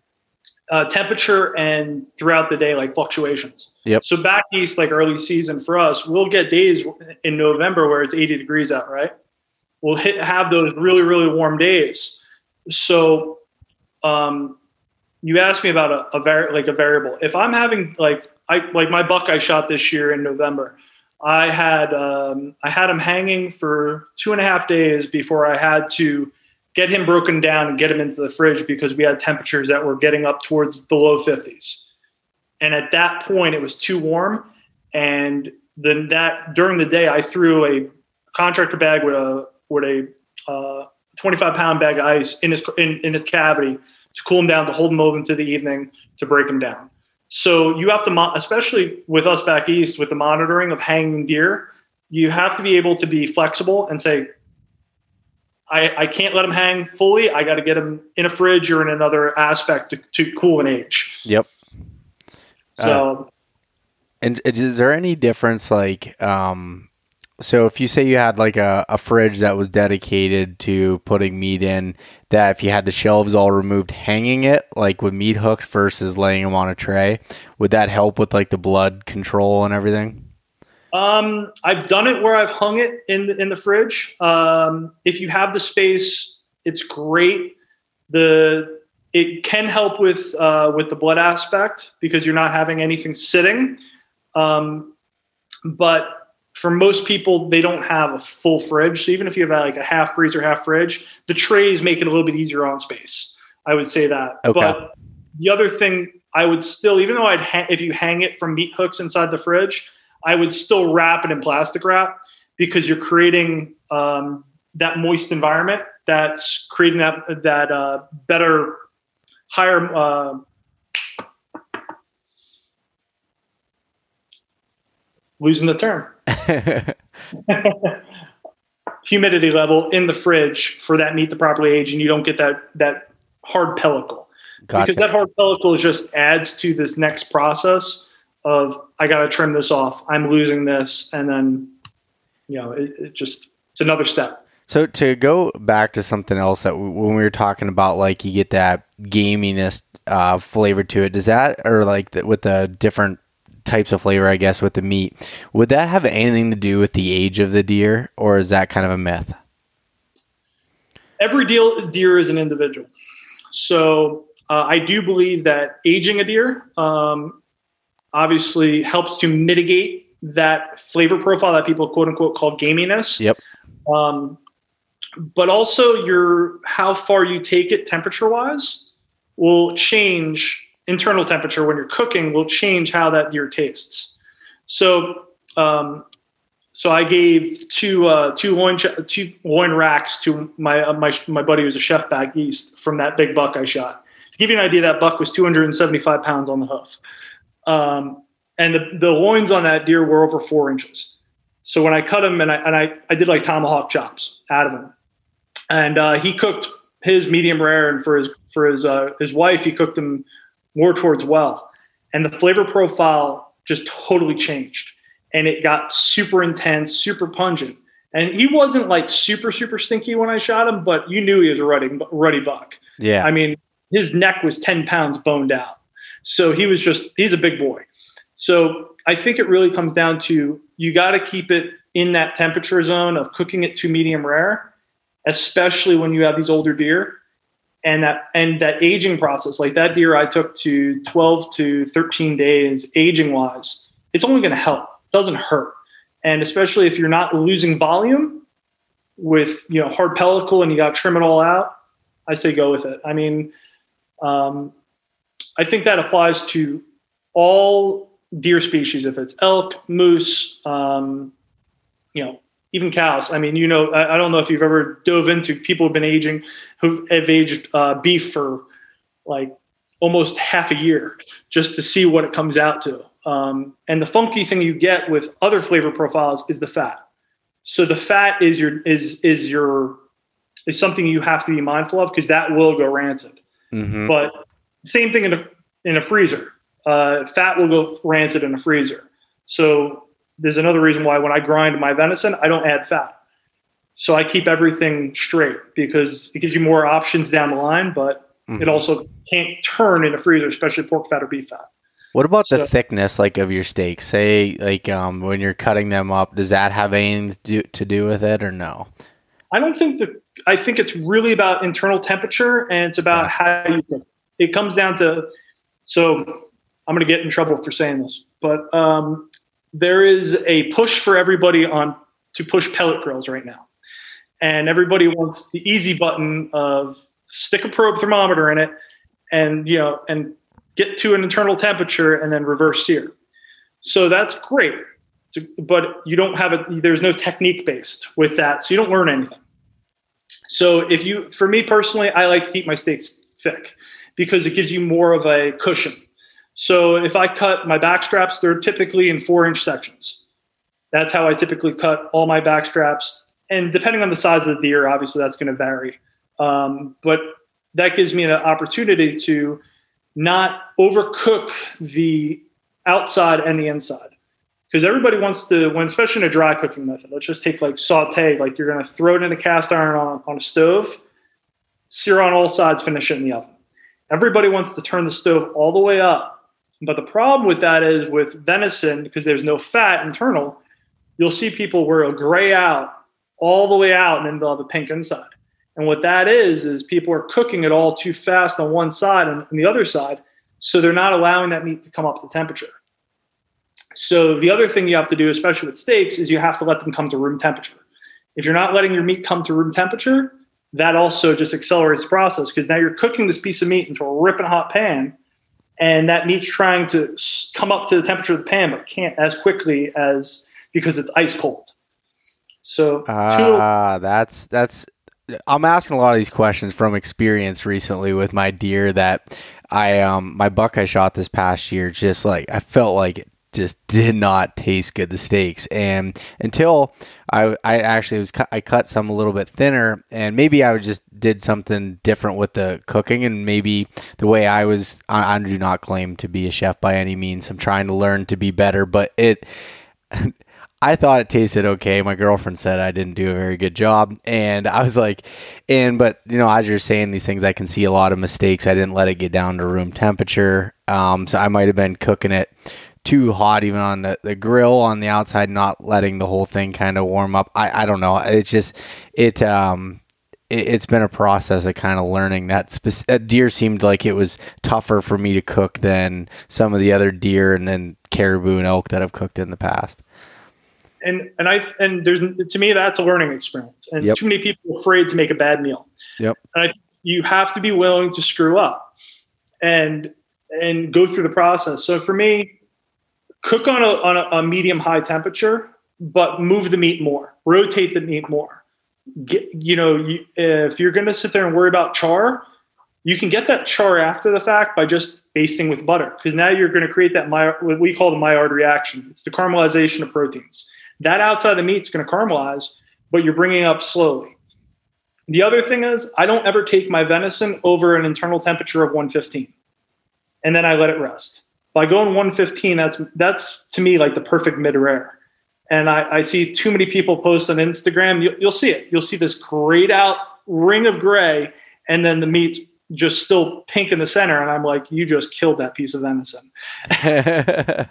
uh, temperature and throughout the day, like fluctuations. Yep. So back east, like early season for us, we'll get days in November where it's 80 degrees out, right? We'll hit, have those really, really warm days. So, um, you asked me about a, a vari- like a variable. If I'm having like I like my buck I shot this year in November. I had um, I had him hanging for two and a half days before I had to get him broken down and get him into the fridge because we had temperatures that were getting up towards the low 50s. And at that point, it was too warm. And then that during the day, I threw a contractor bag with a with a uh, 25 pound bag of ice in his in, in his cavity to cool him down to hold him over into the evening to break him down. So you have to, mo- especially with us back east, with the monitoring of hanging deer, you have to be able to be flexible and say, I, I can't let them hang fully. I got to get them in a fridge or in another aspect to, to cool and age. Yep. So, uh, and is there any difference, like, um, so if you say you had like a, a fridge that was dedicated to putting meat in, that if you had the shelves all removed, hanging it like with meat hooks versus laying them on a tray, would that help with like the blood control and everything? Um, I've done it where I've hung it in the, in the fridge. Um, if you have the space, it's great. The it can help with uh, with the blood aspect because you're not having anything sitting. Um, but for most people, they don't have a full fridge. So even if you have like a half freezer, half fridge, the trays make it a little bit easier on space. I would say that. Okay. But the other thing, I would still, even though I'd ha- if you hang it from meat hooks inside the fridge, I would still wrap it in plastic wrap because you're creating um, that moist environment that's creating that that uh, better, higher. Uh, losing the term *laughs* humidity level in the fridge for that meat to properly age, and you don't get that that hard pellicle. Gotcha. Because that hard pellicle just adds to this next process of I got to trim this off. I'm losing this, and then you know it, it just it's another step. So to go back to something else that when we were talking about, like you get that gaminess uh, flavor to it, does that or like the, with the different types of flavor, I guess, with the meat. Would that have anything to do with the age of the deer, or is that kind of a myth? every deal, deer is an individual. So uh, I do believe that aging a deer um, obviously helps to mitigate that flavor profile that people quote unquote call gaminess. Yep. Um, but also your how far you take it temperature wise will change internal temperature when you're cooking will change how that deer tastes. So um, so I gave two uh, two loin two loin racks to my uh, my my buddy who's a chef back east from that big buck I shot. To give you an idea, that buck was 275 pounds on the hoof. Um, and the, the loins on that deer were over four inches. So when I cut him and I, and I, I did like tomahawk chops out of him and uh, he cooked his medium rare and for his, for his, uh, his wife, he cooked them more towards well. And the flavor profile just totally changed and it got super intense, super pungent. And he wasn't like super, super stinky when I shot him, but you knew he was a rutty, rutty buck. Yeah. I mean, his neck was 10 pounds boned out. So he was just, he's a big boy. So I think it really comes down to you got to keep it in that temperature zone of cooking it to medium rare, especially when you have these older deer. And that and that aging process, like that deer I took to 12 to 13 days aging wise, it's only going to help. It doesn't hurt. And especially if you're not losing volume with you know hard pellicle and you got to trim it all out, I say go with it. I mean, um, I think that applies to all deer species, if it's elk, moose, um, you know, even cows. I mean, you know, I, I, don't know if you've ever dove into people who've been aging, who have aged uh, beef for like almost half a year just to see what it comes out to. Um, and the funky thing you get with other flavor profiles is the fat. So the fat is your is is your is something you have to be mindful of because that will go rancid. Mm-hmm. But same thing in a in a freezer uh, fat will go rancid in a freezer. So there's another reason why when I grind my venison, I don't add fat. So I keep everything straight because it gives you more options down the line, but mm-hmm. it also can't turn in a freezer, especially pork fat or beef fat. What about so, the thickness, like of your steaks? Say, like um, when you're cutting them up, does that have anything to do, to do with it, or no? I don't think that. I think it's really about internal temperature, and it's about yeah. how you cook. It comes down to so I'm going to get in trouble for saying this, but um, there is a push for everybody on to push pellet grills right now, and everybody wants the easy button of stick a probe thermometer in it, and you know, and get to an internal temperature and then reverse sear. So that's great, but you don't have a. There's no technique based with that, so you don't learn anything. So if you, for me personally, I like to keep my steaks thick because it gives you more of a cushion so if I cut my back straps, they're typically in four inch sections. That's how I typically cut all my back straps. And depending on the size of the deer, obviously that's going to vary. Um, but that gives me an opportunity to not overcook the outside and the inside. Because everybody wants to, when especially in a dry cooking method, let's just take like saute, like you're going to throw it in a cast iron on, on a stove, sear on all sides, finish it in the oven. Everybody wants to turn the stove all the way up but the problem with that is with venison, because there's no fat internal, you'll see people where it'll gray out all the way out and then they'll have a pink inside. And what that is, is people are cooking it all too fast on one side and on the other side. So they're not allowing that meat to come up to temperature. So the other thing you have to do, especially with steaks, is you have to let them come to room temperature. If you're not letting your meat come to room temperature, that also just accelerates the process because now you're cooking this piece of meat into a ripping hot pan and that meat's trying to come up to the temperature of the pan, but can't as quickly as because it's ice cold. So ah, that's that's. I'm asking a lot of these questions from experience recently with my deer that I um my buck I shot this past year. Just like I felt like just did not taste good the steaks and until I I actually was I cut some a little bit thinner and maybe I just did something different with the cooking and maybe the way I was I, I do not claim to be a chef by any means I'm trying to learn to be better but it *laughs* I thought it tasted okay. My girlfriend said I didn't do a very good job. And I was like, and, but, you know, as you're saying these things, I can see a lot of mistakes. I didn't let it get down to room temperature. Um, so I might have been cooking it too hot even on the, the grill on the outside, not letting the whole thing kind of warm up. I, I don't know. It's just it um it, has been a process of kind of learning that, spec- that deer seemed like it was tougher for me to cook than some of the other deer and then caribou and elk that I've cooked in the past. And and I and there's to me that's a learning experience. And yep. too many people are afraid to make a bad meal. Yep. And I, you have to be willing to screw up and and go through the process. So for me, cook on a on a, a medium high temperature, but move the meat more, rotate the meat more get, you know, you, if you're going to sit there and worry about char, you can get that char after the fact by just basting with butter because now you're going to create that my, what we call the Maillard reaction. It's the caramelization of proteins. That outside of the meat is going to caramelize, but you're bringing up slowly. The other thing is, I don't ever take my venison over an internal temperature of 115, and then I let it rest. By going 115, that's that's to me like the perfect mid rare and I, I, see too many people post on Instagram. You, will see it. You'll see this grayed out ring of gray, and then the meat's just still pink in the center. And I'm like, you just killed that piece of venison. *laughs* and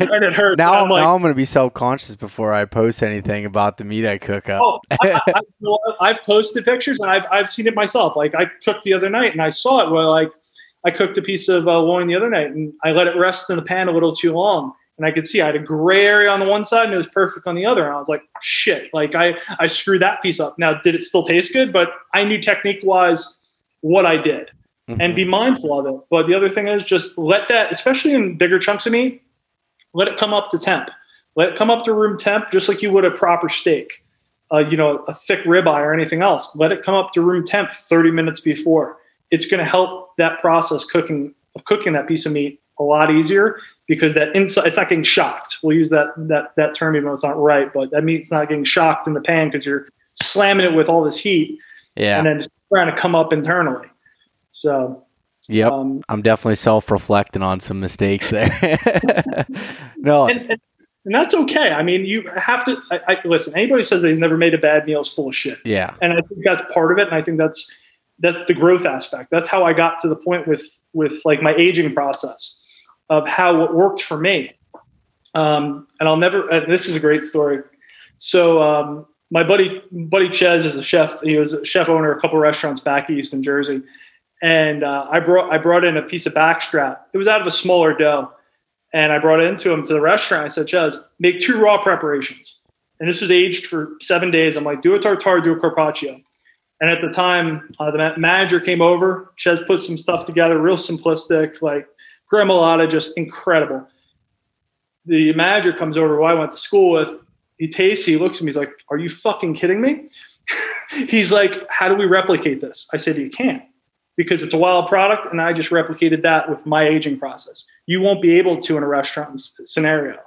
it hurts. Now, I'm like, now I'm going to be self conscious before I post anything about the meat I cook up. oh, I, *laughs* have posted pictures and I've, I've seen it myself. Like I cooked the other night and I saw it where like I cooked a piece of uh, loin the other night and I let it rest in the pan a little too long and I could see I had a gray area on the one side and it was perfect on the other. And I was like, shit, like I, I screwed that piece up. Now, did it still taste good? But I knew technique wise what I did mm-hmm. and be mindful of it. But the other thing is just let that, especially in bigger chunks of meat, let it come up to temp. Let it come up to room temp, just like you would a proper steak, uh, you know, a thick ribeye or anything else. Let it come up to room temp 30 minutes before. It's going to help that process cooking of cooking that piece of meat a lot easier because that inside it's not getting shocked. We'll use that that that term even though it's not right, but that means it's not getting shocked in the pan because you're slamming it with all this heat. Yeah. And then just trying to come up internally. So Yep. Um, I'm definitely self reflecting on some mistakes there. *laughs* no. And, and, and, that's okay. I mean, you have to I, I, listen, anybody says they've never made a bad meal is full of shit. Yeah. And I think that's part of it. And I think that's that's the growth aspect. That's how I got to the point with with like my aging process of how it worked for me. Um, and I'll never. Uh, this is a great story. So um, my buddy buddy Ches is a chef. He was a chef owner of a couple of restaurants back east in Jersey, and uh, I brought I brought in a piece of backstrap. It was out of a smaller doe, and I brought it into him to the restaurant. I said, Ches, make two raw preparations. And this was aged for seven days. I'm like, do a tartare, do a carpaccio. And at the time, uh, the manager came over. Ches put some stuff together, real simplistic, like Gremolata, just incredible. The manager comes over who I went to school with. He tastes, he looks at me, he's like, Are you fucking kidding me? *laughs* he's like, How do we replicate this? I said, You can't because it's a wild product. And I just replicated that with my aging process. You won't be able to in a restaurant scenario.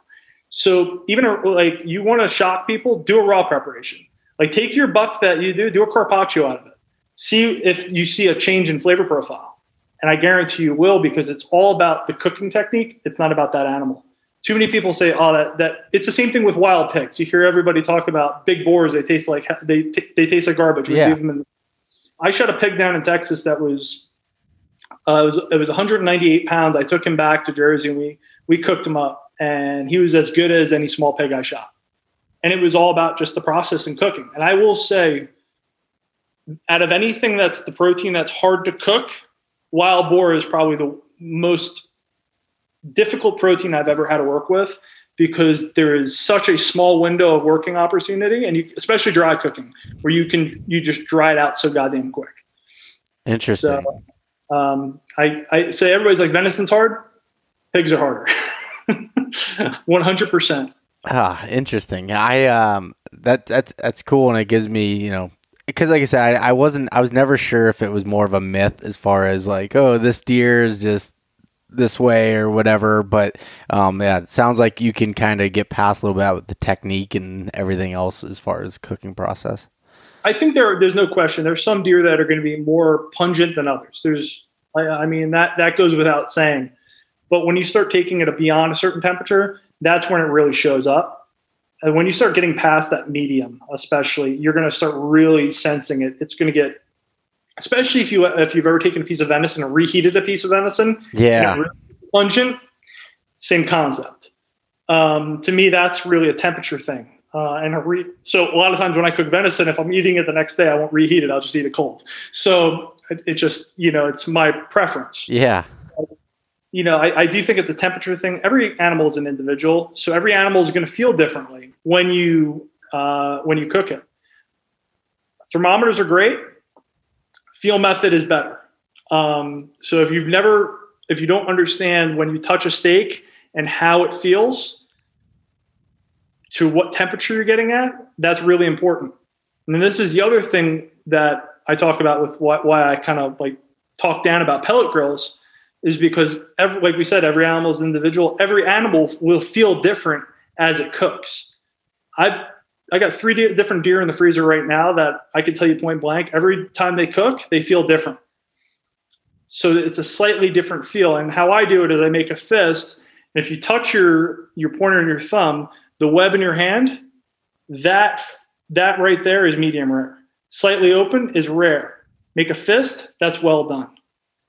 So even like you want to shock people, do a raw preparation. Like take your buck that you do, do a carpaccio out of it. See if you see a change in flavor profile. And I guarantee you will because it's all about the cooking technique. It's not about that animal. Too many people say, "Oh, that that." It's the same thing with wild pigs. You hear everybody talk about big boars. They taste like they they taste like garbage. Yeah. In, I shot a pig down in Texas that was uh, it was it was 198 pounds. I took him back to Jersey and we we cooked him up, and he was as good as any small pig I shot. And it was all about just the process and cooking. And I will say, out of anything that's the protein that's hard to cook, wild boar is probably the most difficult protein I've ever had to work with because there is such a small window of working opportunity and you, especially dry cooking where you can you just dry it out so goddamn quick. Interesting. So, um, I, I say everybody's like venison's hard? Pigs are harder. *laughs* 100% ah interesting i um that that's that's cool and it gives me you know because like I said, I, I, wasn't, I was never sure if it was more of a myth as far as like, oh, this deer is just this way or whatever. But um, yeah, it sounds like you can kind of get past a little bit with the technique and everything else as far as cooking process. I think there, there's no question. There's some deer that are going to be more pungent than others. There's, I, I mean, that that goes without saying. But when you start taking it beyond a certain temperature, that's when it really shows up and when you start getting past that medium, especially, you're going to start really sensing it. It's going to get, especially if you if you've ever taken a piece of venison and reheated a piece of venison, yeah, really pungent. Same concept. Um, to me, that's really a temperature thing. Uh, and a re- so a lot of times when I cook venison, if I'm eating it the next day, I won't reheat it. I'll just eat it cold. So it, it just, you know, it's my preference. Yeah. You know, I, I do think it's a temperature thing. Every animal is an individual, so every animal is going to feel differently when you uh, when you cook it. Thermometers are great. Feel method is better. Um, so if you've never, if you don't understand when you touch a steak and how it feels, to what temperature you're getting at, that's really important. And this is the other thing that I talk about with why, why I kind of like talk down about pellet grills is because every, like we said, every animal is individual. Every animal will feel different as it cooks. I've I got three de- different deer in the freezer right now that I can tell you point blank. Every time they cook, they feel different. So it's a slightly different feel. And how I do it is I make a fist. And if you touch your your pointer and your thumb, the web in your hand, that that right there is medium rare. Slightly open is rare. Make a fist, that's well done.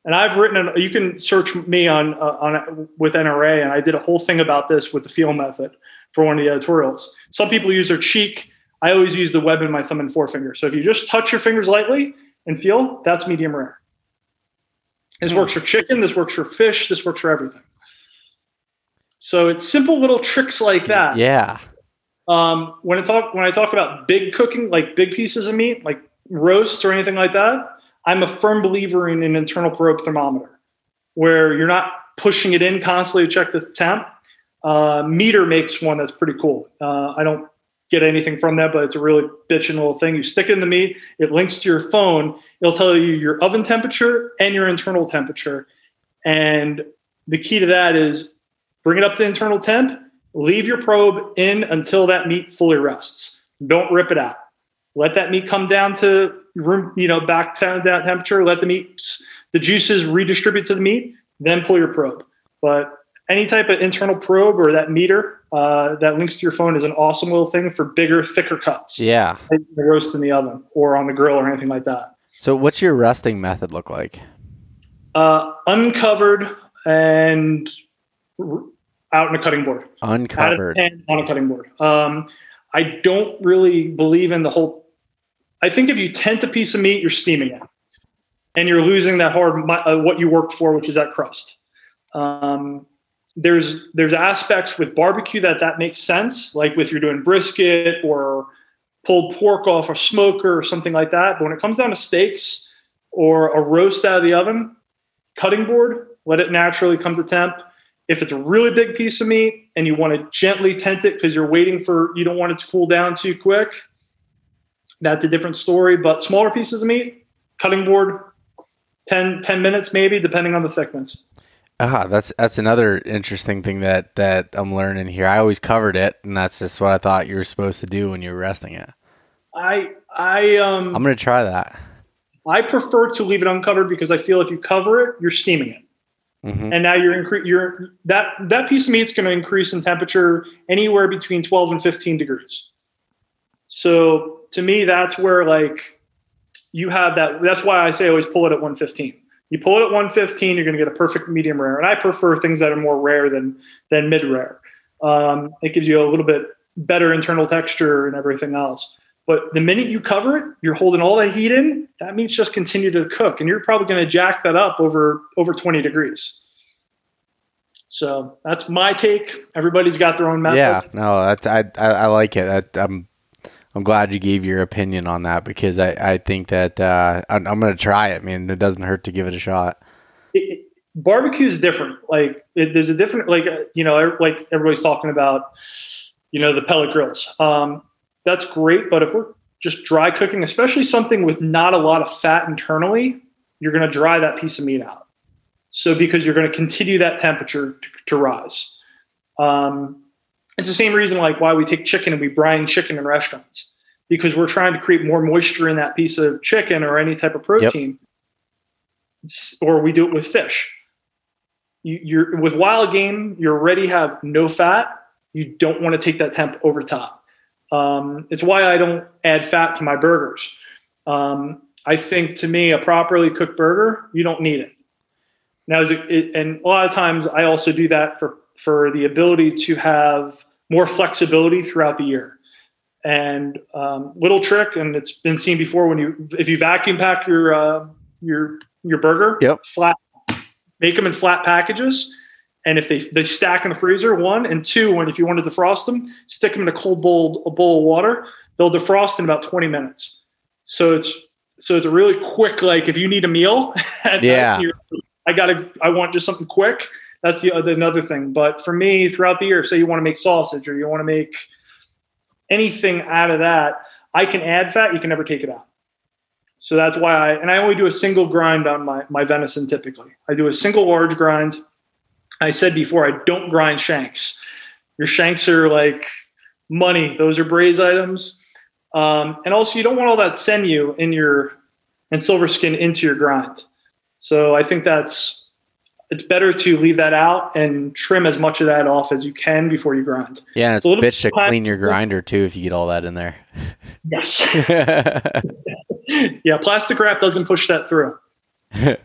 And I've written, you can search me on uh, on with NRA, and I did a whole thing about this with the feel method for one of the editorials. Some people use their cheek. I always use the web in my thumb and forefinger. So if you just touch your fingers lightly and feel, that's medium rare. This works for chicken. This works for fish. This works for everything. So it's simple little tricks like that. Yeah. Um, when I talk when I talk about big cooking, like big pieces of meat, like roasts or anything like that, I'm a firm believer in an internal probe thermometer, where you're not pushing it in constantly to check the temp. Uh, MEATER makes one that's pretty cool. Uh, I don't get anything from that, but it's a really bitchin' little thing. You stick it in the meat, it links to your phone. It'll tell you your oven temperature and your internal temperature. And the key to that is bring it up to internal temp, leave your probe in until that meat fully rests. Don't rip it out. Let that meat come down to room, you know, back to that temperature. Let the meat, the juices redistribute to the meat. Then pull your probe. But any type of internal probe or that MEATER uh, that links to your phone is an awesome little thing for bigger, thicker cuts. Yeah. Like roast in the oven or on the grill or anything like that. So, what's your resting method look like? Uh, uncovered and r- out on a cutting board. Uncovered. Out of 10 on a cutting board. Um, I don't really believe in the whole. I think if you tent a piece of meat, you're steaming it, and you're losing that hard uh, what you worked for, which is that crust. Um, there's there's aspects with barbecue that that makes sense, like if you're doing brisket or pulled pork off a smoker or something like that. But when it comes down to steaks or a roast out of the oven, cutting board, let it naturally come to temp. If it's a really big piece of meat and you want to gently tent it because you're waiting for you don't want it to cool down too quick, that's a different story. But smaller pieces of meat, cutting board, 10, 10 minutes maybe, depending on the thickness. Ah, that's that's another interesting thing that that I'm learning here. I always covered it, and that's just what I thought you were supposed to do when you were resting it. I I um I'm gonna try that. I prefer to leave it uncovered because I feel if you cover it, you're steaming it, Mhm. and now you're incre- you're that that piece of meat's going to increase in temperature anywhere between 12 and 15 degrees. So to me, that's where like you have that. That's why I say always pull it at 115. You pull it at 115, you're going to get a perfect medium rare, and I prefer things that are more rare than than mid rare. Um, it gives you a little bit better internal texture and everything else. But the minute you cover it, you're holding all that heat in. That meat's just continue to cook, and you're probably going to jack that up over over 20 degrees. So that's my take. Everybody's got their own method. Yeah, no, I I, I like it. I, I'm I'm glad you gave your opinion on that because I I think that uh, I'm, I'm gonna try it. I mean, it doesn't hurt to give it a shot. It, barbecue is different. Like it, there's a different like uh, you know like everybody's talking about you know the pellet grills. Um, that's great, but if we're just dry cooking, especially something with not a lot of fat internally, you're going to dry that piece of meat out. So because you're going to continue that temperature to, to rise. Um, it's the same reason like why we take chicken and we brine chicken in restaurants because we're trying to create more moisture in that piece of chicken or any type of protein. Yep. Or we do it with fish. You, you're with wild game, you already have no fat. You don't want to take that temp over top. Um, it's why I don't add fat to my burgers. Um, I think to me, a properly cooked burger, you don't need it. Now, it, it, and a lot of times I also do that for, for the ability to have more flexibility throughout the year. And um, little trick, and it's been seen before when you if you vacuum pack your uh, your your burger, Yep. flat, make them in flat packages. And if they they stack in the freezer, one and two, when if you want to defrost them, stick them in a cold bowl a bowl of water. They'll defrost in about twenty minutes. So it's so it's a really quick like if you need a meal, *laughs* Yeah. I gotta I want just something quick. That's the other another thing. But for me, throughout the year, say you want to make sausage or you want to make anything out of that, I can add fat. You can never take it out. So that's why I and I only do a single grind on my my venison. Typically, I do a single large grind. I said before, I don't grind shanks. Your shanks are like money; those are braised items. Um, and also, you don't want all that sinew in your and silver skin into your grind. So I think that's it's better to leave that out and trim as much of that off as you can before you grind. Yeah, and it's a a little bitch to clean your grinder too if you get all that in there. Yes. *laughs* *laughs* yeah, plastic wrap doesn't push that through. *laughs*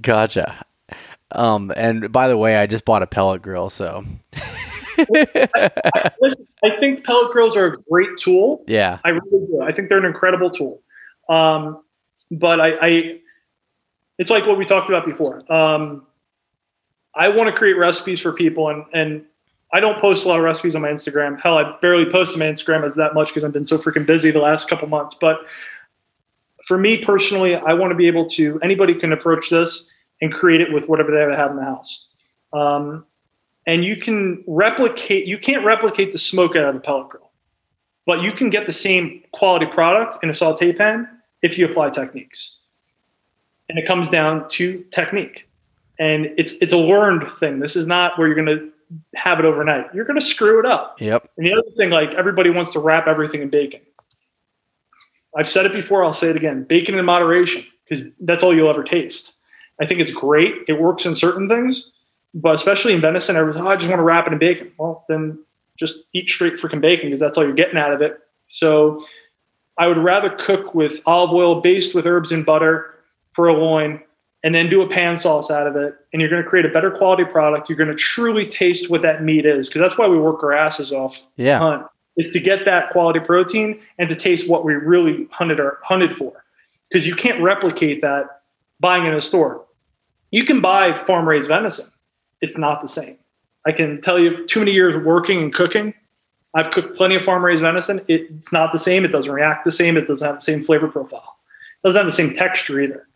gotcha. Um, and by the way, I just bought a pellet grill, so Listen, I think pellet grills are a great tool. yeah, I really do. I think they're an incredible tool. Um, but I, I, it's like what we talked about before. Um, I want to create recipes for people, and and I don't post a lot of recipes on my Instagram. Hell, I barely post on my Instagram as that much because I've been so freaking busy the last couple months. But for me personally, I want to be able to. Anybody can approach this and create it with whatever they have in the house. Um, and you can replicate. You can't replicate the smoke out of a pellet grill but you can get the same quality product in a saute pan if you apply techniques. And it comes down to technique. And it's it's a learned thing. This is not where you're going to have it overnight. You're going to screw it up. yep, And the other thing, like everybody wants to wrap everything in bacon. I've said it before. I'll say it again: bacon in moderation, because that's all you'll ever taste. I think it's great. It works in certain things, but especially in venison, everyone's, oh, I just want to wrap it in bacon. Well, then just eat straight freaking bacon because that's all you're getting out of it. So I would rather cook with olive oil based with herbs and butter for a loin and then do a pan sauce out of it. And you're going to create a better quality product. You're going to truly taste what that meat is because that's why we work our asses off yeah, hunt is to get that quality protein and to taste what we really hunted or hunted for. Because you can't replicate that buying in a store. You can buy farm raised venison. It's not the same. I can tell you too many years working and cooking. I've cooked plenty of farm raised venison. It's not the same. It doesn't react the same. It doesn't have the same flavor profile. It doesn't have the same texture either.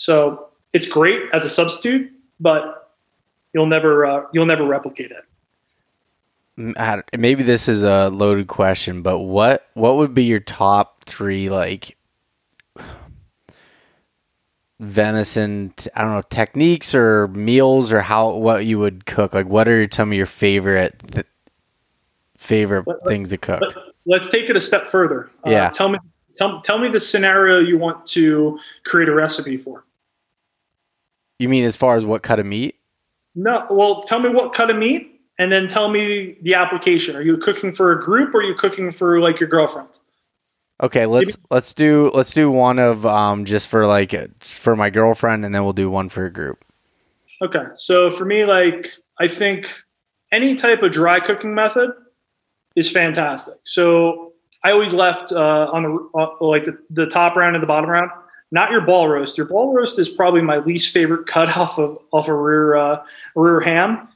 So it's great as a substitute, but you'll never uh, you'll never replicate it. M- I don't- maybe this is a loaded question, but what what would be your top three like venison? I don't know techniques or meals or how what you would cook. Like, what are some of your favorite th- favorite Let- things to cook? Let, let's take it a step further. Uh, Yeah. Tell me, tell, tell me the scenario you want to create a recipe for. You mean as far as what cut of meat? No, well, tell me what cut of meat, and then tell me the application. Are you cooking for a group, or are you cooking for like your girlfriend? Okay, let's let's do let's do one of um just for like for my girlfriend, and then we'll do one for a group. Okay, so for me, like I think any type of dry cooking method is fantastic. So I always left uh, on the uh, like the, the top round and the bottom round. Not your ball roast. Your ball roast is probably my least favorite *laughs* cut off of off a rear uh, rear ham,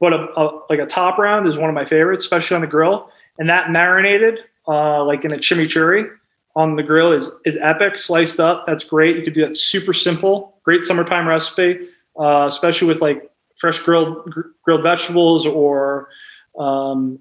but a, a, like a top round is one of my favorites, especially on the grill. And that marinated uh, like in a chimichurri on the grill is is epic. Sliced up, that's great. You could do that super simple. Great summertime recipe, uh, especially with like fresh grilled gr- grilled vegetables or um,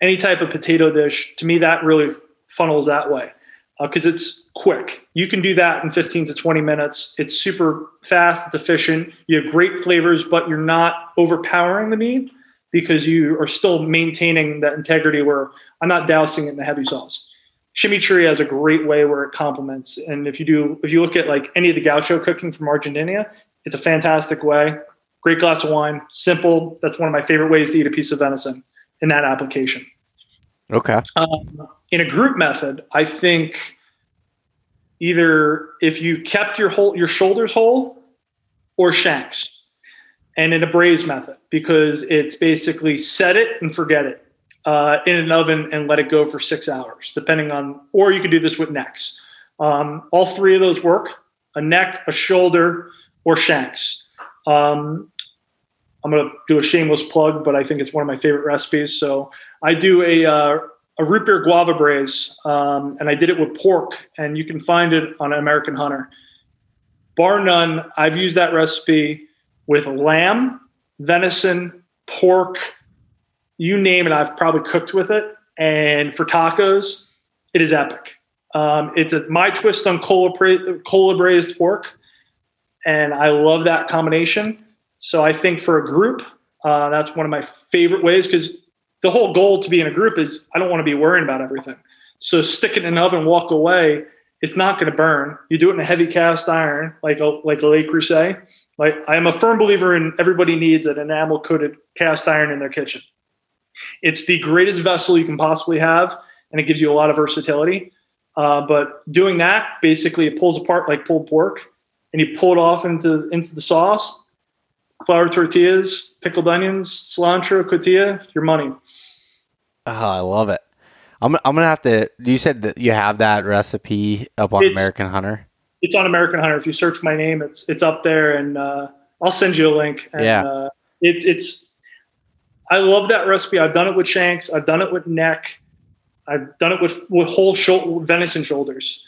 any type of potato dish. To me, that really funnels that way because it's quick. You can do that in 15 to 20 minutes. It's super fast, it's efficient. You have great flavors, but you're not overpowering the meat because you are still maintaining that integrity where I'm not dousing it in the heavy sauce. Chimichurri has a great way where it complements. And if you do, if you look at like any of the gaucho cooking from Argentina, it's a fantastic way. Great glass of wine, simple. That's one of my favorite ways to eat a piece of venison in that application. Okay. Um, in a group method, I think either if you kept your whole your shoulders whole or shanks, and in a braised method because it's basically set it and forget it. uh, in an oven and let it go for six hours, depending on, or you could do this with necks. Um, all three of those work a neck, a shoulder, or shanks. Um, I'm going to do a shameless plug, but I think it's one of my favorite recipes. So I do a, uh, a root beer guava braise, um, and I did it with pork, and you can find it on American Hunter. Bar none, I've used that recipe with lamb, venison, pork, you name it, I've probably cooked with it. And for tacos, it is epic. Um, it's a, my twist on cola, cola braised pork, and I love that combination. So I think for a group, uh, that's one of my favorite ways because the whole goal to be in a group is I don't want to be worrying about everything. So stick it in an oven, walk away. It's not going to burn. You do it in a heavy cast iron, like a like a Le Creuset. Like I am a firm believer in everybody needs an enamel coated cast iron in their kitchen. It's the greatest vessel you can possibly have, and it gives you a lot of versatility. Uh, but doing that, basically, it pulls apart like pulled pork, and you pull it off into into the sauce. Flour tortillas, pickled onions, cilantro, cotija, your money. Oh, I love it. I'm, I'm gonna have to. You said that you have that recipe up on It's- American Hunter. It's on American Hunter. If you search my name, it's it's up there, and uh, I'll send you a link. And, Yeah. uh, it's it's. I love that recipe. I've done it with shanks. I've done it with neck. I've done it with with whole shou- venison shoulders,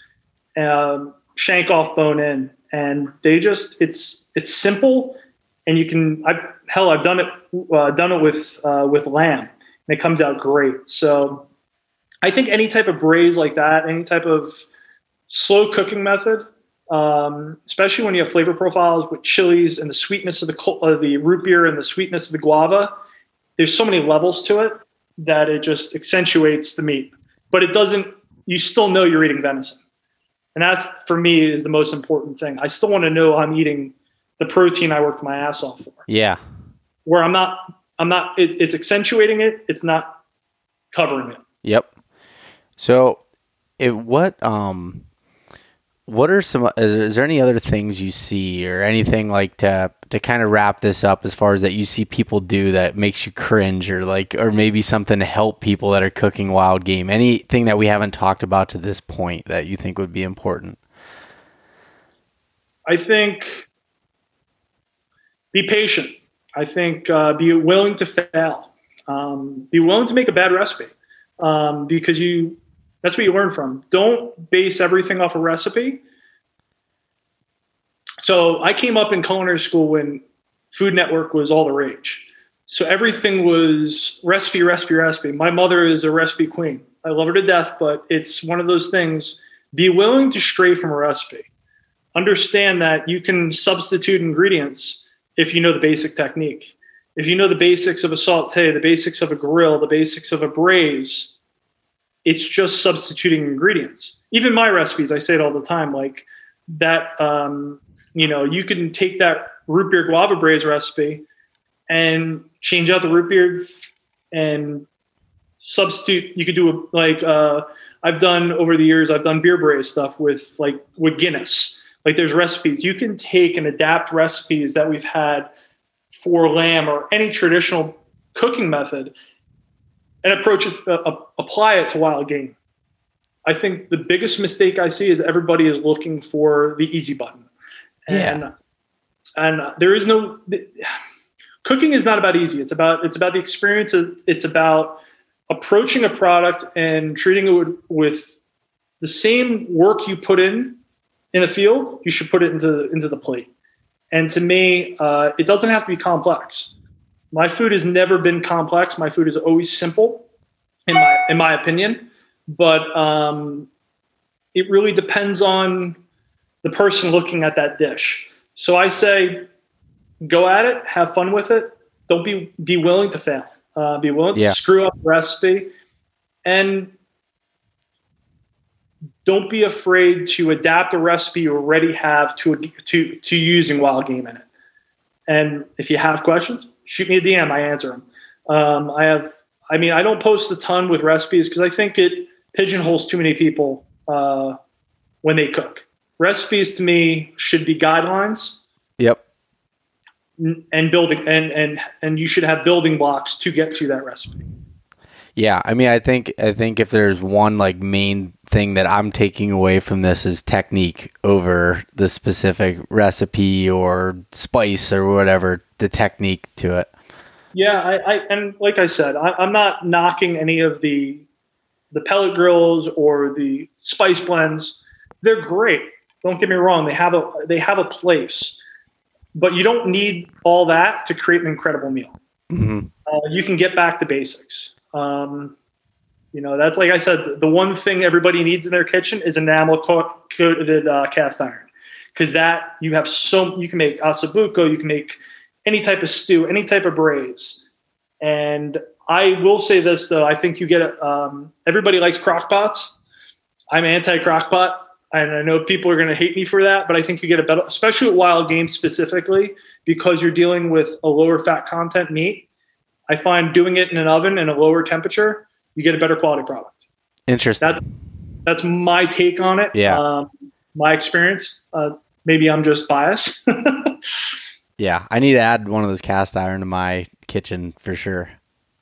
um, shank off bone in, and they just it's it's simple, and you can I hell I've done it uh, done it with uh, with lamb, and it comes out great. So, I think any type of braise like that, any type of slow cooking method, um, especially when you have flavor profiles with chilies and the sweetness of the of the root beer and the sweetness of the guava. There's so many levels to it that it just accentuates the meat, but it doesn't. You still know you're eating venison, and that's for me is the most important thing. I still want to know I'm eating the protein I worked my ass off for. Yeah. Where I'm not, I'm not. It, it's accentuating it. It's not covering it. Yep. So, it, what um, what are some? Is, is there any other things you see or anything like to to kind of wrap this up as far as that you see people do that makes you cringe or like or maybe something to help people that are cooking wild game? Anything that we haven't talked about to this point that you think would be important? I think be patient. I think uh, be willing to fail. Um, be willing to make a bad recipe um, because you that's what you learn from. Don't base everything off a recipe. So I came up in culinary school when Food Network was all the rage. So everything was recipe, recipe, recipe. My mother is a recipe queen. I love her to death, but it's one of those things. Be willing to stray from a recipe understand that you can substitute ingredients if you know the basic technique. If you know the basics of a saute, the basics of a grill, the basics of a braise, it's just substituting ingredients. Even my recipes, I say it all the time, like that, um, you know, you can take that root beer guava braise recipe and change out the root beer and substitute. You could do a, like, uh, I've done over the years, I've done beer braise stuff with like with Guinness like there's recipes. You can take and adapt recipes that we've had for lamb or any traditional cooking method and approach it uh, uh, apply it to wild game. I think the biggest mistake i see is everybody is looking for the easy button. And Yeah. and there is no cooking is not about easy. It's about it's about the experience. It's about approaching a product and treating it with, with the same work you put in in the field, you should put it into into the plate. And to me, uh, it doesn't have to be complex. My food has never been complex. My food is always simple, in my in my opinion. But um, it really depends on the person looking at that dish. So I say, go at it, have fun with it. Don't be be willing to fail. Uh, be willing Yeah. to screw up the recipe, and don't be afraid to adapt a recipe you already have to to to using wild game in it. And if you have questions, shoot me a DM. I answer them. Um, I have. I mean, I don't post a ton with recipes because I think it pigeonholes too many people uh, when they cook. Recipes to me should be guidelines Yep. and building and and and you should have building blocks to get to that recipe. Yeah, I mean, I think I think if there's one like main thing that I'm taking away from this is technique over the specific recipe or spice or whatever the technique to it. Yeah, I, I and like I said, I, I'm not knocking any of the the pellet grills or the spice blends. They're great. Don't get me wrong; they have a they have a place, but you don't need all that to create an incredible meal. hmm Uh, you can get back to basics. Um, you know, that's like I said, the one thing everybody needs in their kitchen is enamel coated uh, cast iron, because that you have so you can make ossobuco, you can make any type of stew, any type of braise. And I will say this though, I think you get um, everybody likes crock pots. I'm anti crock pot. And I know people are going to hate me for that, but I think you get a better, especially at wild game specifically, because you're dealing with a lower fat content meat. I find doing it in an oven in a lower temperature, you get a better quality product. Interesting. That's that's my take on it. Yeah. Um, my experience. Uh, maybe I'm just biased. *laughs* yeah, I need to add one of those cast iron to my kitchen for sure.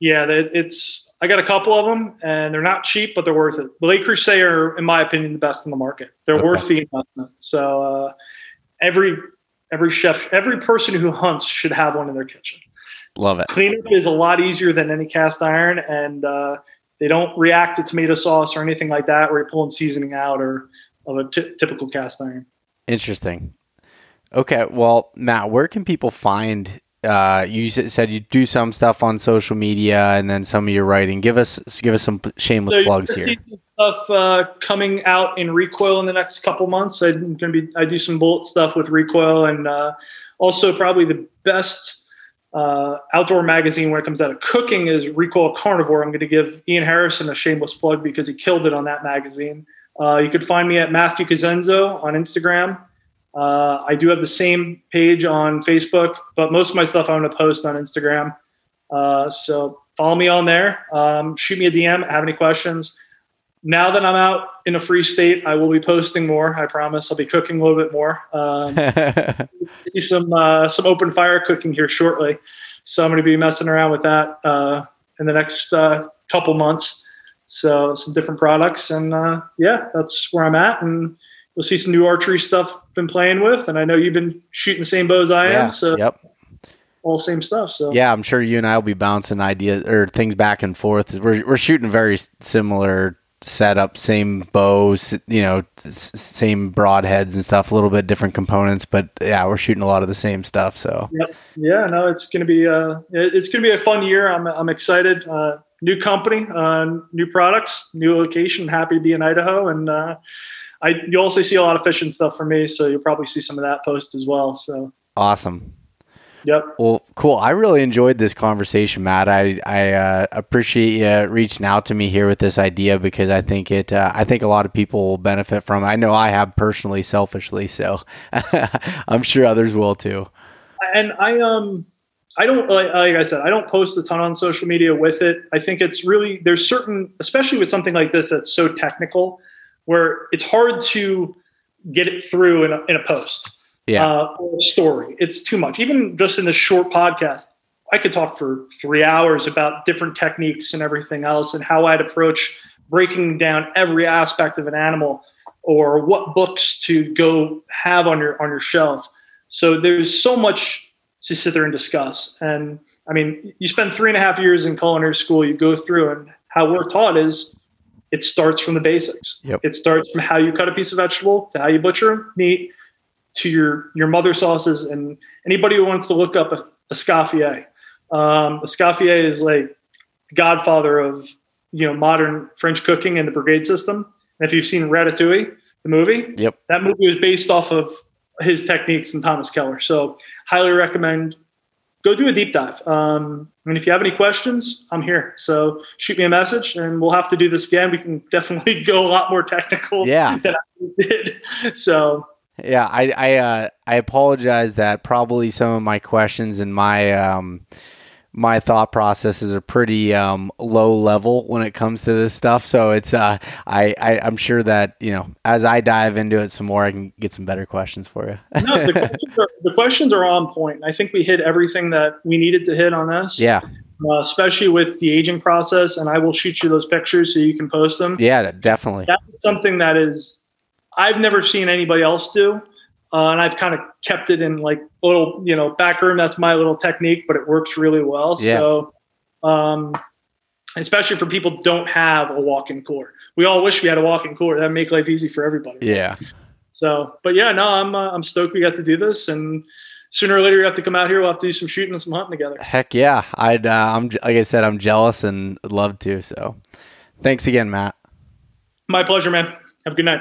yeah, that it's. I got a couple of them, and they're not cheap, but they're worth it. The Le Creuset are, in my opinion, the best in the market. They're Okay. worth the investment. So uh, every every chef, every person who hunts should have one in their kitchen. Love it. Cleanup is a lot easier than any cast iron, and uh, they don't react to tomato sauce or anything like that, where you're pulling seasoning out or of a typical cast iron. Interesting. Okay, well, Matt, where can people find? Uh, you said you do some stuff on social media, and then some of your writing. Give us give us some shameless So plugs here. stuff uh, coming out in Recoil in the next couple months. I'm going to be I do some bullet stuff with Recoil, and uh, also probably the best uh, outdoor magazine when it comes out of cooking is Recoil Carnivore. I'm going to give Ian Harrison a shameless plug because he killed it on that magazine. Uh, you could find me at Matthew Cosenzo on Instagram. Uh, I do have the same page on Facebook, but most of my stuff I'm going to post on Instagram. Uh, so follow me on there. Um, shoot me a DM. Have any questions? Now that I'm out in a free state, I will be posting more. I promise. I'll be cooking a little bit more. Um, *laughs* see some uh, some open fire cooking here shortly, so I'm going to be messing around with that uh, in the next uh, couple months. So some different products, and uh, yeah, that's where I'm at. And you'll see some new archery stuff been playing with, and I know you've been shooting the same bows I yeah. am, so yep. all same stuff. So Yeah, I'm sure you and I will be bouncing ideas or things back and forth. We're we're shooting very similar setup, same bows, you know, same broadheads and stuff. A little bit different components, but yeah, we're shooting a lot of the same stuff. So Yep. Yeah. No, it's going to be uh, it's going to be a fun year. I'm I'm excited. Uh, new company, uh, new products, new location. Happy to be in Idaho, and uh, I you also see a lot of fishing stuff for me, so you'll probably see some of that post as well. So awesome. Yep. Well, cool. I really enjoyed this conversation, Matt. I I uh, appreciate you reaching out to me here with this idea because I think it. Uh, I think a lot of people will benefit from. it. I know I have personally, selfishly, so *laughs* I'm sure others will too. and I um I don't like, like I said I don't post a ton on social media with it. I think it's really there's certain especially with something like this that's so technical where it's hard to get it through in a, in a post Yeah. uh, or story. It's too much. Even just in this short podcast, I could talk for three hours about different techniques and everything else and how I'd approach breaking down every aspect of an animal or what books to go have on your on your shelf. So there's so much to sit there and discuss. And I mean, you spend three and a half years in culinary school, you go through, and how we're taught is it starts from the basics. Yep. It starts from how you cut a piece of vegetable to how you butcher meat to your your mother sauces. And anybody who wants to look up a um, a Escoffier is like godfather of you know modern French cooking and the brigade system. And if you've seen Ratatouille, the movie, Yep. that movie was based off of his techniques and Thomas Keller. So highly recommend go do a deep dive. Um, and if you have any questions, I'm here. So shoot me a message and we'll have to do this again. We can definitely *laughs* go a lot more technical Yeah. than I did. *laughs* So Yeah, I I uh, I apologize that probably some of my questions and my um my thought processes are pretty um low level when it comes to this stuff. So it's uh I, I I'm sure that you know as I dive into it some more, I can get some better questions for you. no, the *laughs* questions, are, the questions are on point. I think we hit everything that we needed to hit on this. yeah, uh, especially with the aging process. And I will shoot you those pictures so you can post them. Yeah, definitely. That's something that is I've never seen anybody else do. Uh, and I've kind of kept it in like a little, you know, back room. That's my little technique, but it works really well. Yeah. So, um, especially for people don't have a walk-in core. We all wish we had a walk-in core. That'd make life easy for everybody. Yeah. So, but yeah, no, I'm uh, I'm stoked we got to do this, and sooner or later you have to come out here. We'll have to do some shooting and some hunting together. Heck yeah. I'd uh, I'm like I said, I'm jealous and love to. So, thanks again, Matt. My pleasure, man. Have a good night.